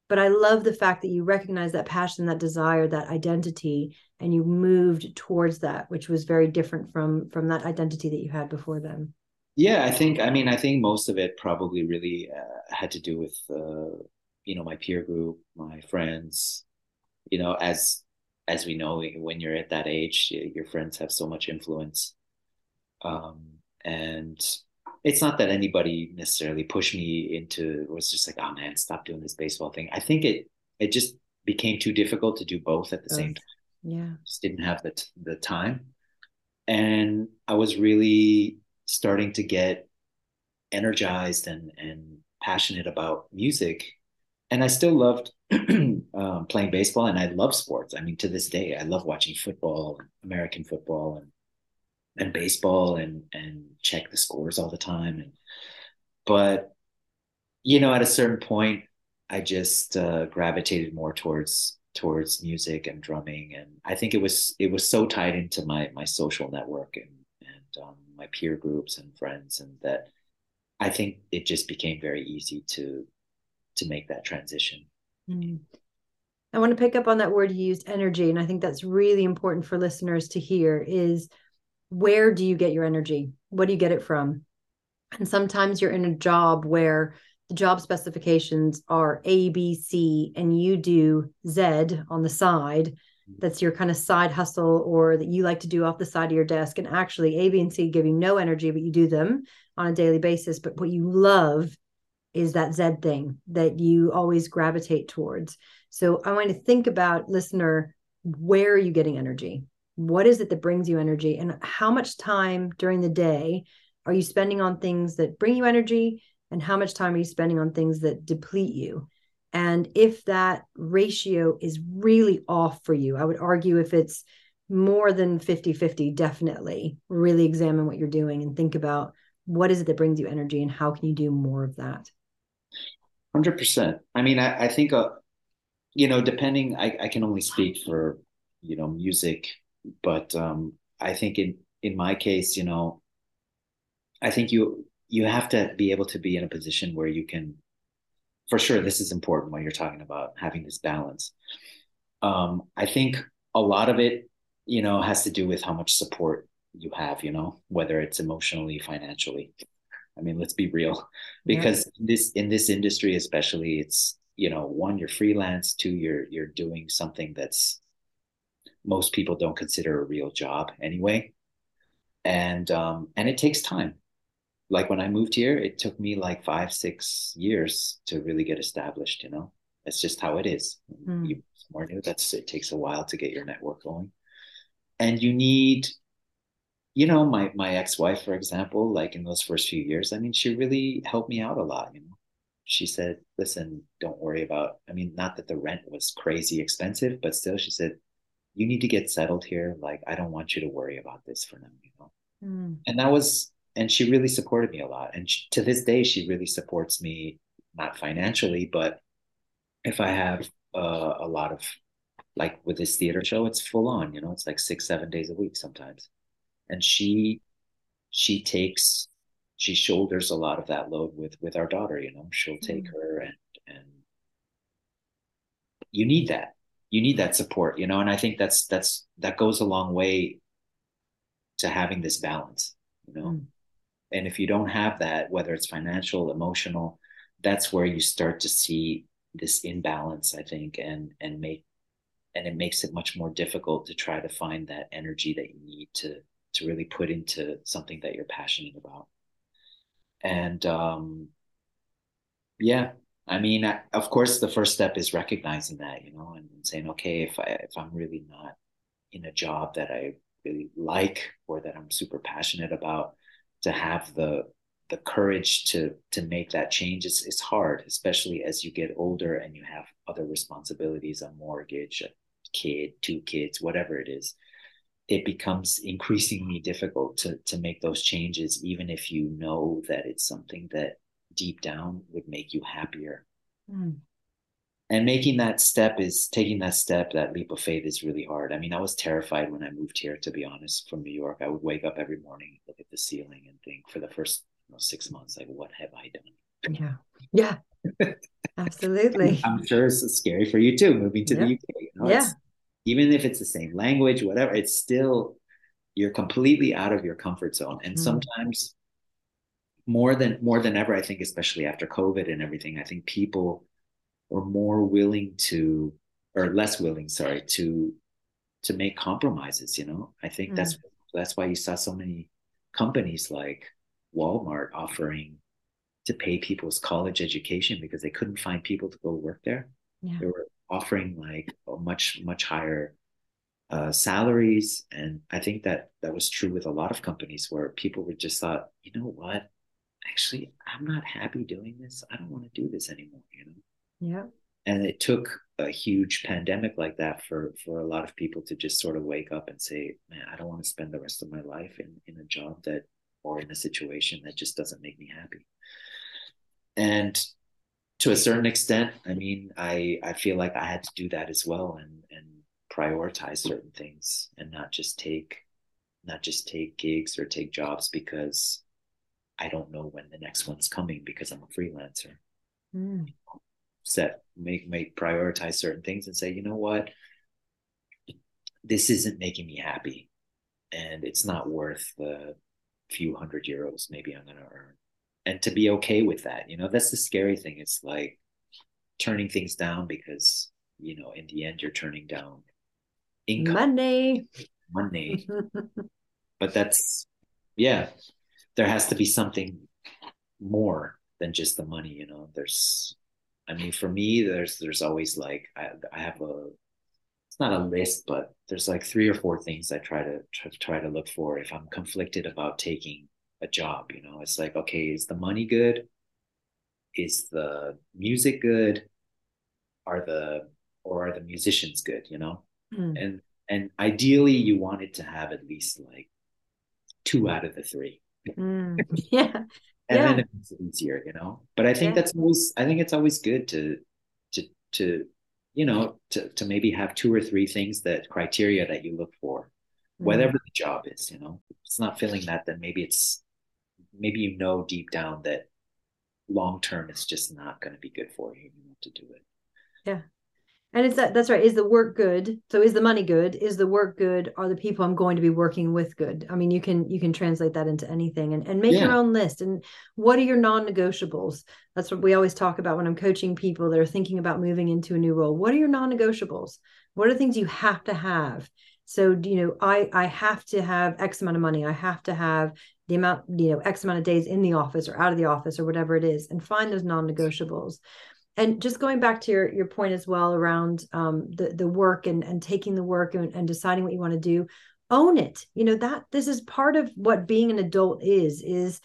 But I love the fact that you recognize that passion, that desire, that identity, and you moved towards that, which was very different from from that identity that you had before then. Yeah, I think, I mean, I think most of it probably really uh, had to do with, uh, you know, my peer group, my friends, you know, as, as we know, when you're at that age, your friends have so much influence. Um, and it's not that anybody necessarily pushed me into, was just like, oh man, stop doing this baseball thing. I think it, it just became too difficult to do both at the both. same time. Yeah. Just didn't have the, t- the time. And I was really, starting to get energized and and passionate about music. And i still loved *clears throat* um, playing baseball and i love sports. I mean to this day i love watching football american football and and baseball and and check the scores all the time. And but you know at a certain point i just uh, gravitated more towards towards music and drumming. And i think it was it was so tied into my my social network and um, my peer groups and friends and that i think it just became very easy to to make that transition. Mm. i want to pick up on that word you used energy and i think that's really important for listeners to hear is where do you get your energy? What do you get it from? And sometimes you're in a job where the job specifications are a b c and you do z on the side that's your kind of side hustle or that you like to do off the side of your desk. And actually a b and c give you no energy but you do them on a daily basis. But what you love is that z thing that you always gravitate towards. So i want to think about listener where are you getting energy? What is it that brings you energy? And how much time during the day are you spending on things that bring you energy? And how much time are you spending on things that deplete you and if that ratio is really off for you, I would argue if it's more than 50 50, definitely really examine what you're doing and think about what is it that brings you energy and how can you do more of that? 100%. I mean, I, I think, uh, you know, depending, I, I can only speak for, you know, music, but um, I think in, in my case, you know, I think you, you have to be able to be in a position where you can for sure this is important when you're talking about having this balance. Um, i think a lot of it you know has to do with how much support you have you know whether it's emotionally financially. I mean let's be real because yeah. this in this industry especially it's you know one you're freelance two you're you're doing something that's most people don't consider a real job anyway. And um and it takes time like when I moved here, it took me like five, six years to really get established, you know. It's just how it is. Mm. You more new, that's it takes a while to get your network going. And you need, you know, my my ex-wife, for example, like in those first few years, I mean, she really helped me out a lot, you know. She said, listen, don't worry about, I mean, not that the rent was crazy expensive, but still she said, you need to get settled here. Like, I don't want you to worry about this for now, you know. Mm. And that was and she really supported me a lot. And she, to this day she really supports me not financially but if i have uh, a lot of like with this theater show it's full on you know it's like six seven days a week sometimes. And she she takes she shoulders a lot of that load with with our daughter you know? She'll take mm-hmm. her and and you need that. You need that support you know? And i think that's that's that goes a long way to having this balance you know? Mm and if you don't have that whether it's financial emotional that's where you start to see this imbalance i think and and make and it makes it much more difficult to try to find that energy that you need to to really put into something that you're passionate about. And um yeah i mean I, of course the first step is recognizing that you know and, and saying okay if i if i'm really not in a job that i really like or that i'm super passionate about to have the the courage to to make that change is is hard, especially as you get older and you have other responsibilities, a mortgage, a kid, two kids, whatever it is. It becomes increasingly difficult to to make those changes, even if you know that it's something that deep down would make you happier. Mm and making that step is taking that step that leap of faith is really hard. I mean i was terrified when i moved here to be honest from new york. I would wake up every morning look at the ceiling and think for the first you know, six months like what have i done? Yeah. Yeah. *laughs* Absolutely. I'm sure it's scary for you too moving to yeah. the uk you know, yeah. even if it's the same language whatever it's still you're completely out of your comfort zone. And mm. sometimes more than more than ever, I think, especially after COVID and everything, I think people are more willing to, or less willing, sorry, to to make compromises. You know, I think mm. that's that's why you saw so many companies like Walmart offering to pay people's college education because they couldn't find people to go work there. Yeah. They were offering like a much much higher uh, salaries, and I think that that was true with a lot of companies where people would just thought, you know what, actually, I'm not happy doing this. I don't want to do this anymore. You know. Yeah. And it took a huge pandemic like that for for a lot of people to just sort of wake up and say, man, I don't want to spend the rest of my life in in a job that or in a situation that just doesn't make me happy. And to a certain extent, I mean, I I feel like I had to do that as well and and prioritize certain things and not just take not just take gigs or take jobs because I don't know when the next one's coming because I'm a freelancer. Mm. Set make make prioritize certain things and say, you know what, this isn't making me happy, and it's not worth the few hundred euros maybe I'm going to earn. And to be okay with that, you know, that's the scary thing. It's like turning things down because, you know, in the end, you're turning down income. Money. Money. *laughs* but that's, yeah, there has to be something more than just the money, you know. There's, I mean, for me, there's, there's always like, I, I have a, it's not a list, but there's like three or four things I try to try, try to look for if I'm conflicted about taking a job. You know, it's like, okay, is the money good? Is the music good? Are the or are the musicians good? You know, mm. and and ideally, you want it to have at least like two out of the three. Mm. *laughs* *laughs* Yeah. And yeah. then it makes it easier, you know. But I think yeah. that's always I think it's always good to to to you know to, to maybe have two or three things that criteria that you look for mm-hmm. whatever the job is you know if it's not filling that then maybe it's maybe you know deep down that long term it's just not going to be good for you you want to do it yeah and it's that that's right is the work good? So is the money good? Is the work good? Are the people i'm going to be working with good? I mean you can you can translate that into anything and, and make yeah. your own list. And what are your non-negotiables? That's what we always talk about when i'm coaching people that are thinking about moving into a new role. What are your non-negotiables? What are the things you have to have? So you know i i have to have x amount of money. I have to have the amount you know x amount of days in the office or out of the office or whatever it is and find those non-negotiables and just going back to your your point as well around um, the the work and and taking the work and, and deciding what you want to do own it. You know that this is part of what being an adult is is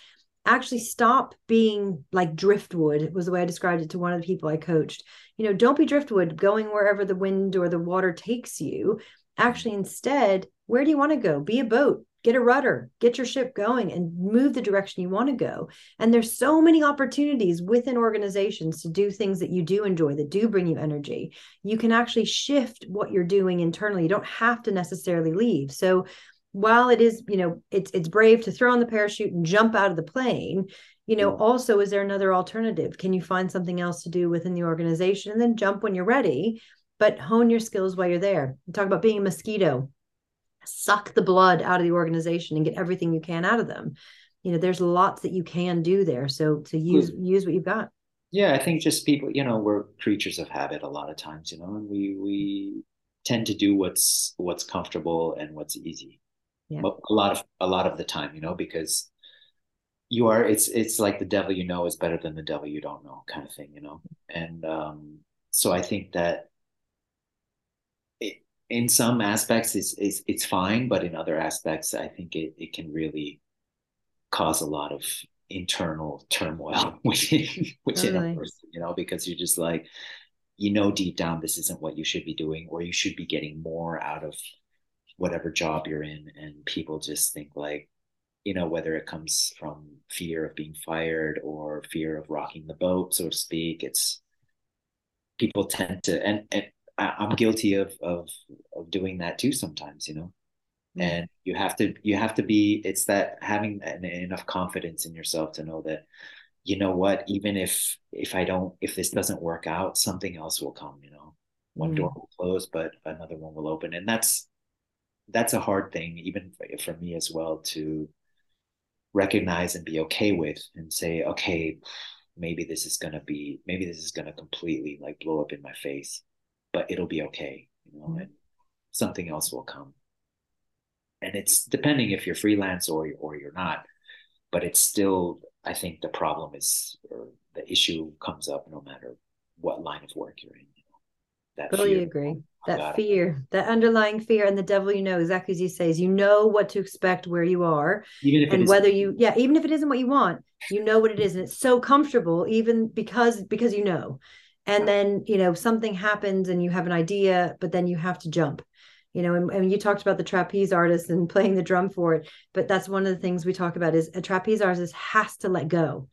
actually stop being like driftwood was the way i described it to one of the people i coached. You know don't be driftwood going wherever the wind or the water takes you. Actually instead where do you want to go? Be a boat get a rudder get your ship going and move the direction you want to go. And there's so many opportunities within organizations to do things that you do enjoy that do bring you energy. You can actually shift what you're doing internally. You don't have to necessarily leave. So while it is you know it's it's brave to throw on the parachute and jump out of the plane you know mm. also is there another alternative? Can you find something else to do within the organization and then jump when you're ready but hone your skills while you're there? Talk about being a mosquito suck the blood out of the organization and get everything you can out of them. You know there's lots that you can do there. So to use use what you've got. Yeah i think just people you know we're creatures of habit a lot of times you know and we we tend to do what's what's comfortable and what's easy. Yeah. a lot of a lot of the time you know because you are it's it's like the devil you know is better than the devil you don't know kind of thing you know. And um so i think that in some aspects it's, it's it's fine but in other aspects i think it, it can really cause a lot of internal turmoil *laughs* within within totally. a person you know because you're just like you know deep down this isn't what you should be doing or you should be getting more out of whatever job you're in and people just think like you know whether it comes from fear of being fired or fear of rocking the boat so to speak it's people tend to and, and I, am guilty of of of doing that too sometimes, you know. Mm. And you have to you have to be it's that having an, enough confidence in yourself to know that you know what even if if I don't if this doesn't work out something else will come, you know. One mm. door will close but another one will open and that's that's a hard thing even for, for me as well to recognize and be okay with and say okay maybe this is going to be maybe this is going to completely like blow up in my face but it'll be okay you know mm-hmm. something else will come. And it's depending if you're freelance or or you're not but it's still i think the problem is or the issue comes up no matter what line of work you're in you know. That totally fear, agree. that fear that underlying fear and the devil you know exactly as you say is you know what to expect where you are and whether you yeah even if it isn't what you want you know what it is and it's so comfortable even because because you know and then you know something happens and you have an idea but then you have to jump. You know and, and you talked about the trapeze artist and *laughs* playing the drum for it but that's one of the things we talk about is a trapeze artist has to let go.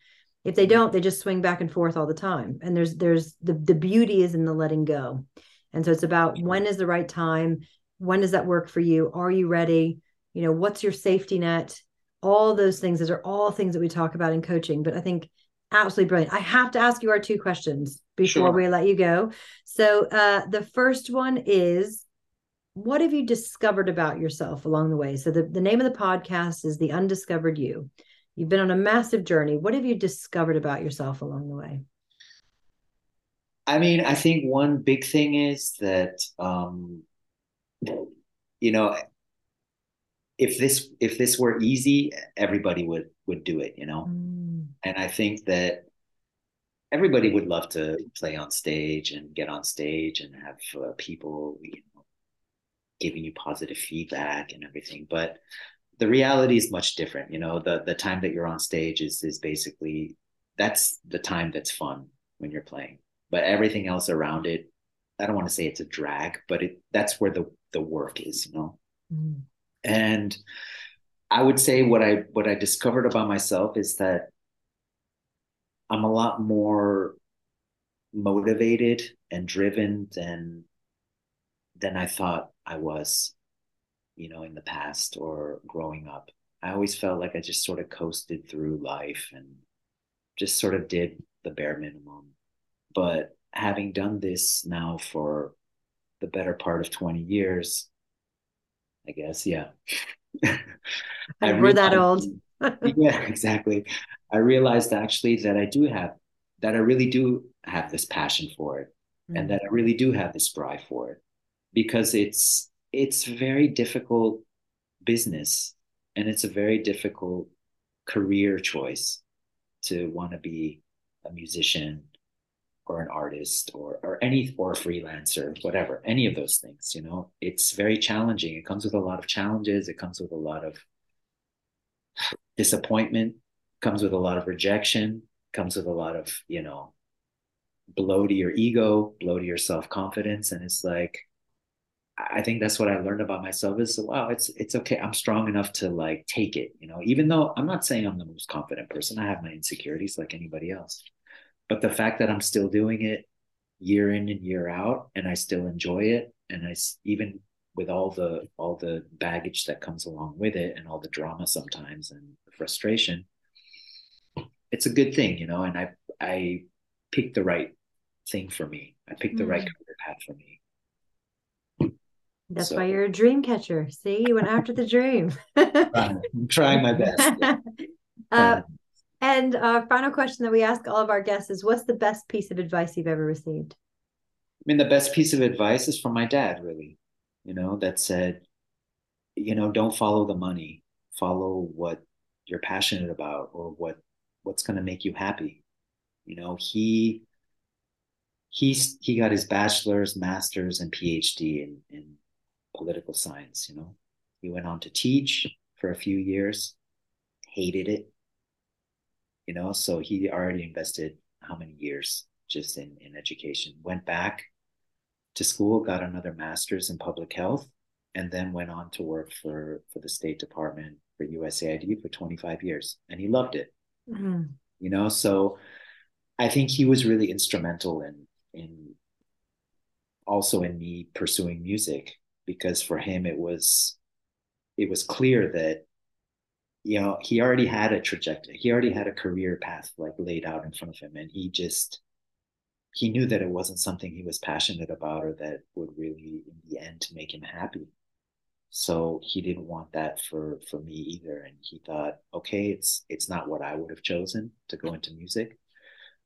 If they don't they just swing back and forth all the time. And there's there's the the beauty is in the letting go. And so it's about when is the right time? When does that work for you? Are you ready? You know what's your safety net? All those things those are all things that we talk about in coaching. But i think absolutely brilliant i have to ask you our two questions before sure. we let you go so uh, the first one is what have you discovered about yourself along the way? So the, the name of the podcast is The Undiscovered You. You've been on a massive journey. What have you discovered about yourself along the way? I mean, I think one big thing is that um, you know, if this if this were easy, everybody would would do it, you know. Mm. And I think that everybody would love to play on stage and get on stage and have uh, people you know, giving you positive feedback and everything. But the reality is much different you know the the time that you're on stage is is basically that's the time that's fun when you're playing. But everything else around it i don't want to say it's a drag but it that's where the the work is you know? Mm. and i would say what i what i discovered about myself is that i'm a lot more motivated and driven than than i thought I was, you know, in the past or growing up. I always felt like I just sort of coasted through life and just sort of did the bare minimum. But having done this now for the better part of 20 years, I guess, yeah. *laughs* I we're that old. *laughs* yeah, exactly. I realized actually that I do have, that I really do have this passion for it mm-hmm. and mm. that I really do have this drive for it because it's it's very difficult business and it's a very difficult career choice to want to be a musician or an artist or or any or a freelancer whatever any of those things you know it's very challenging it comes with a lot of challenges it comes with a lot of disappointment comes with a lot of rejection comes with a lot of you know blow to your ego blow to your self-confidence and it's like I think that's what I learned about myself is wow, it's it's okay. I'm strong enough to like take it, you know, even though I'm not saying I'm the most confident person. I have my insecurities like anybody else. But the fact that I'm still doing it year in and year out and I still enjoy it and I even with all the all the baggage that comes along with it and all the drama sometimes and the frustration it's a good thing, you know, and I I picked the right thing for me. I picked mm-hmm. the right mm. career path for me that's so. why you're a dream catcher. See, you went after the dream. I'm trying my best. *laughs* uh, and our final question that we ask all of our guests is what's the best piece of advice you've ever received? I mean, the best piece of advice is from my dad, really, you know, that said, you know, don't follow the money, follow what you're passionate about or what what's going to make you happy. You know, he he's he got his bachelor's, master's, and PhD in in political science, you know. He went on to teach for a few years, hated it, you know, so he already invested how many years just in, in education, went back to school, got another master's in public health, and then went on to work for, for the State Department for USAID for 25 years. And he loved it. Mm-hmm. You know, so I think he was really instrumental in in also in me pursuing music because for him it was it was clear that you know he already had a trajectory he already had a career path like laid out in front of him and he just he knew that it wasn't something he was passionate about or that would really in the end make him happy. So he didn't want that for for me either and he thought okay it's it's not what i would have chosen to go into music.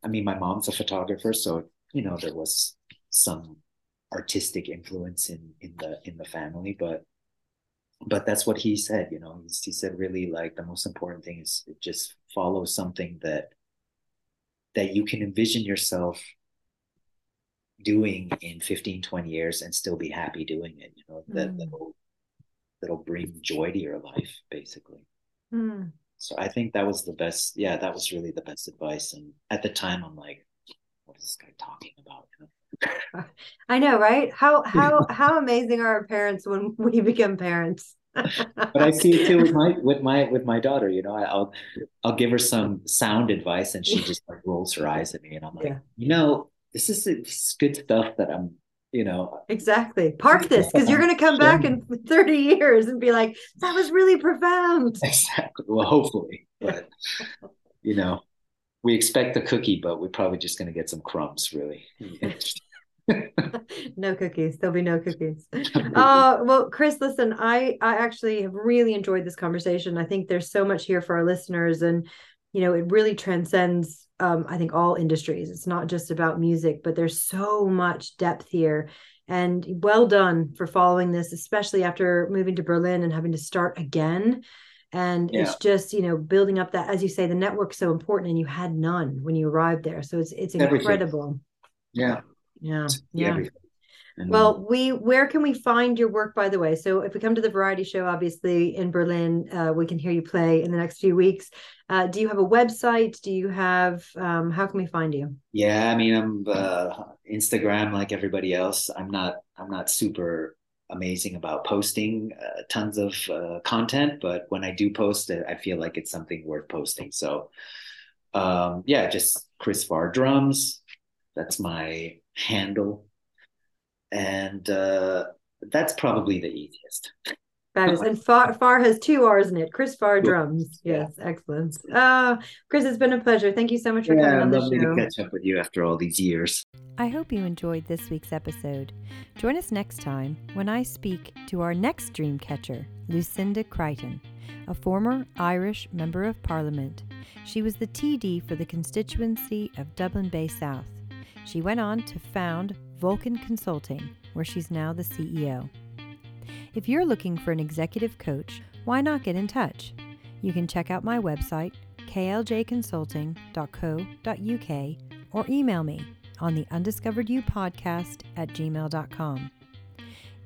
I mean my mom's a photographer so you know there was some artistic influence in in the in the family but but that's what he said you know? He, said really like the most important thing is just follow something that that you can envision yourself doing in 15 20 years and still be happy doing it you know that mm. that'll that'll bring joy to your life basically mm. so i think that was the best yeah that was really the best advice and at the time i'm like what is this guy talking about *laughs* i know right how *laughs* how how amazing are our parents when *laughs* we become parents but I see it too with my with my with my daughter. You know, I'll I'll give her some sound advice, and she just like rolls her eyes at me, and I'm like, yeah. you know, this is, this is good stuff that I'm you know. Exactly. Park this because you're going to come back in *laughs* 30 years and be like that was really profound. Exactly. Well hopefully but *laughs* you know we expect a cookie but we're probably just going to get some crumbs really. *laughs* No cookies. There'll be no cookies. Uh well chris listen i i actually have really enjoyed this conversation. I think there's so much here for our listeners and you know it really transcends um, I think all industries. It's not just about music, but there's so much depth here. And well done for following this, especially after moving to Berlin and having to start again. And yeah. it's just, you know, building up that, as you say, the network's so important and you had none when you arrived there. So it's it's incredible. Everything. Yeah. Yeah. Yeah. Everything. Well, we where can we find your work by the way? So if we come to the variety show, obviously in Berlin, uh, we can hear you play in the next few weeks. Uh, do you have a website? Do you have um, how can we find you? Yeah, I mean I'm uh, Instagram like everybody else. I'm not I'm not super amazing about posting uh, tons of uh, content, but when I do post it, I feel like it's something worth posting. So um, yeah, just Chris Farr drums. That's my handle and uh, that's probably the easiest. That is, and Far, Farr has two R's in it. Chris Farr drums. Yes, yeah. excellent. Uh, Chris, it's been a pleasure. Thank you so much for yeah, coming on the show. to catch up with you after all these years. I hope you enjoyed this week's episode. Join us next time when I speak to our next dream catcher, Lucinda Creighton, a former Irish Member of Parliament. She was the TD for the constituency of Dublin Bay South. She went on to found Vulcan Consulting, where she's now the CEO. If you're looking for an executive coach, why not get in touch? You can check out my website, kljconsulting.co.uk, or email me on the Undiscovered You podcast at gmail.com.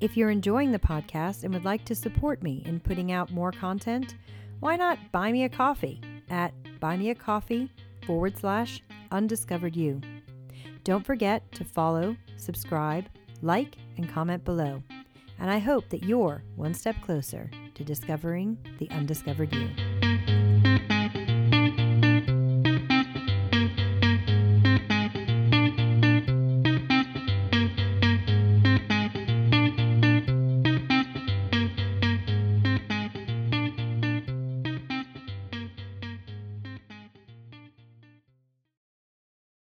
If you're enjoying the podcast and would like to support me in putting out more content, why not buy me a coffee at buymeacoffee forward slash undiscovered you. Don't forget to follow, subscribe, like, and comment below. And I hope that you're one step closer to discovering the undiscovered you.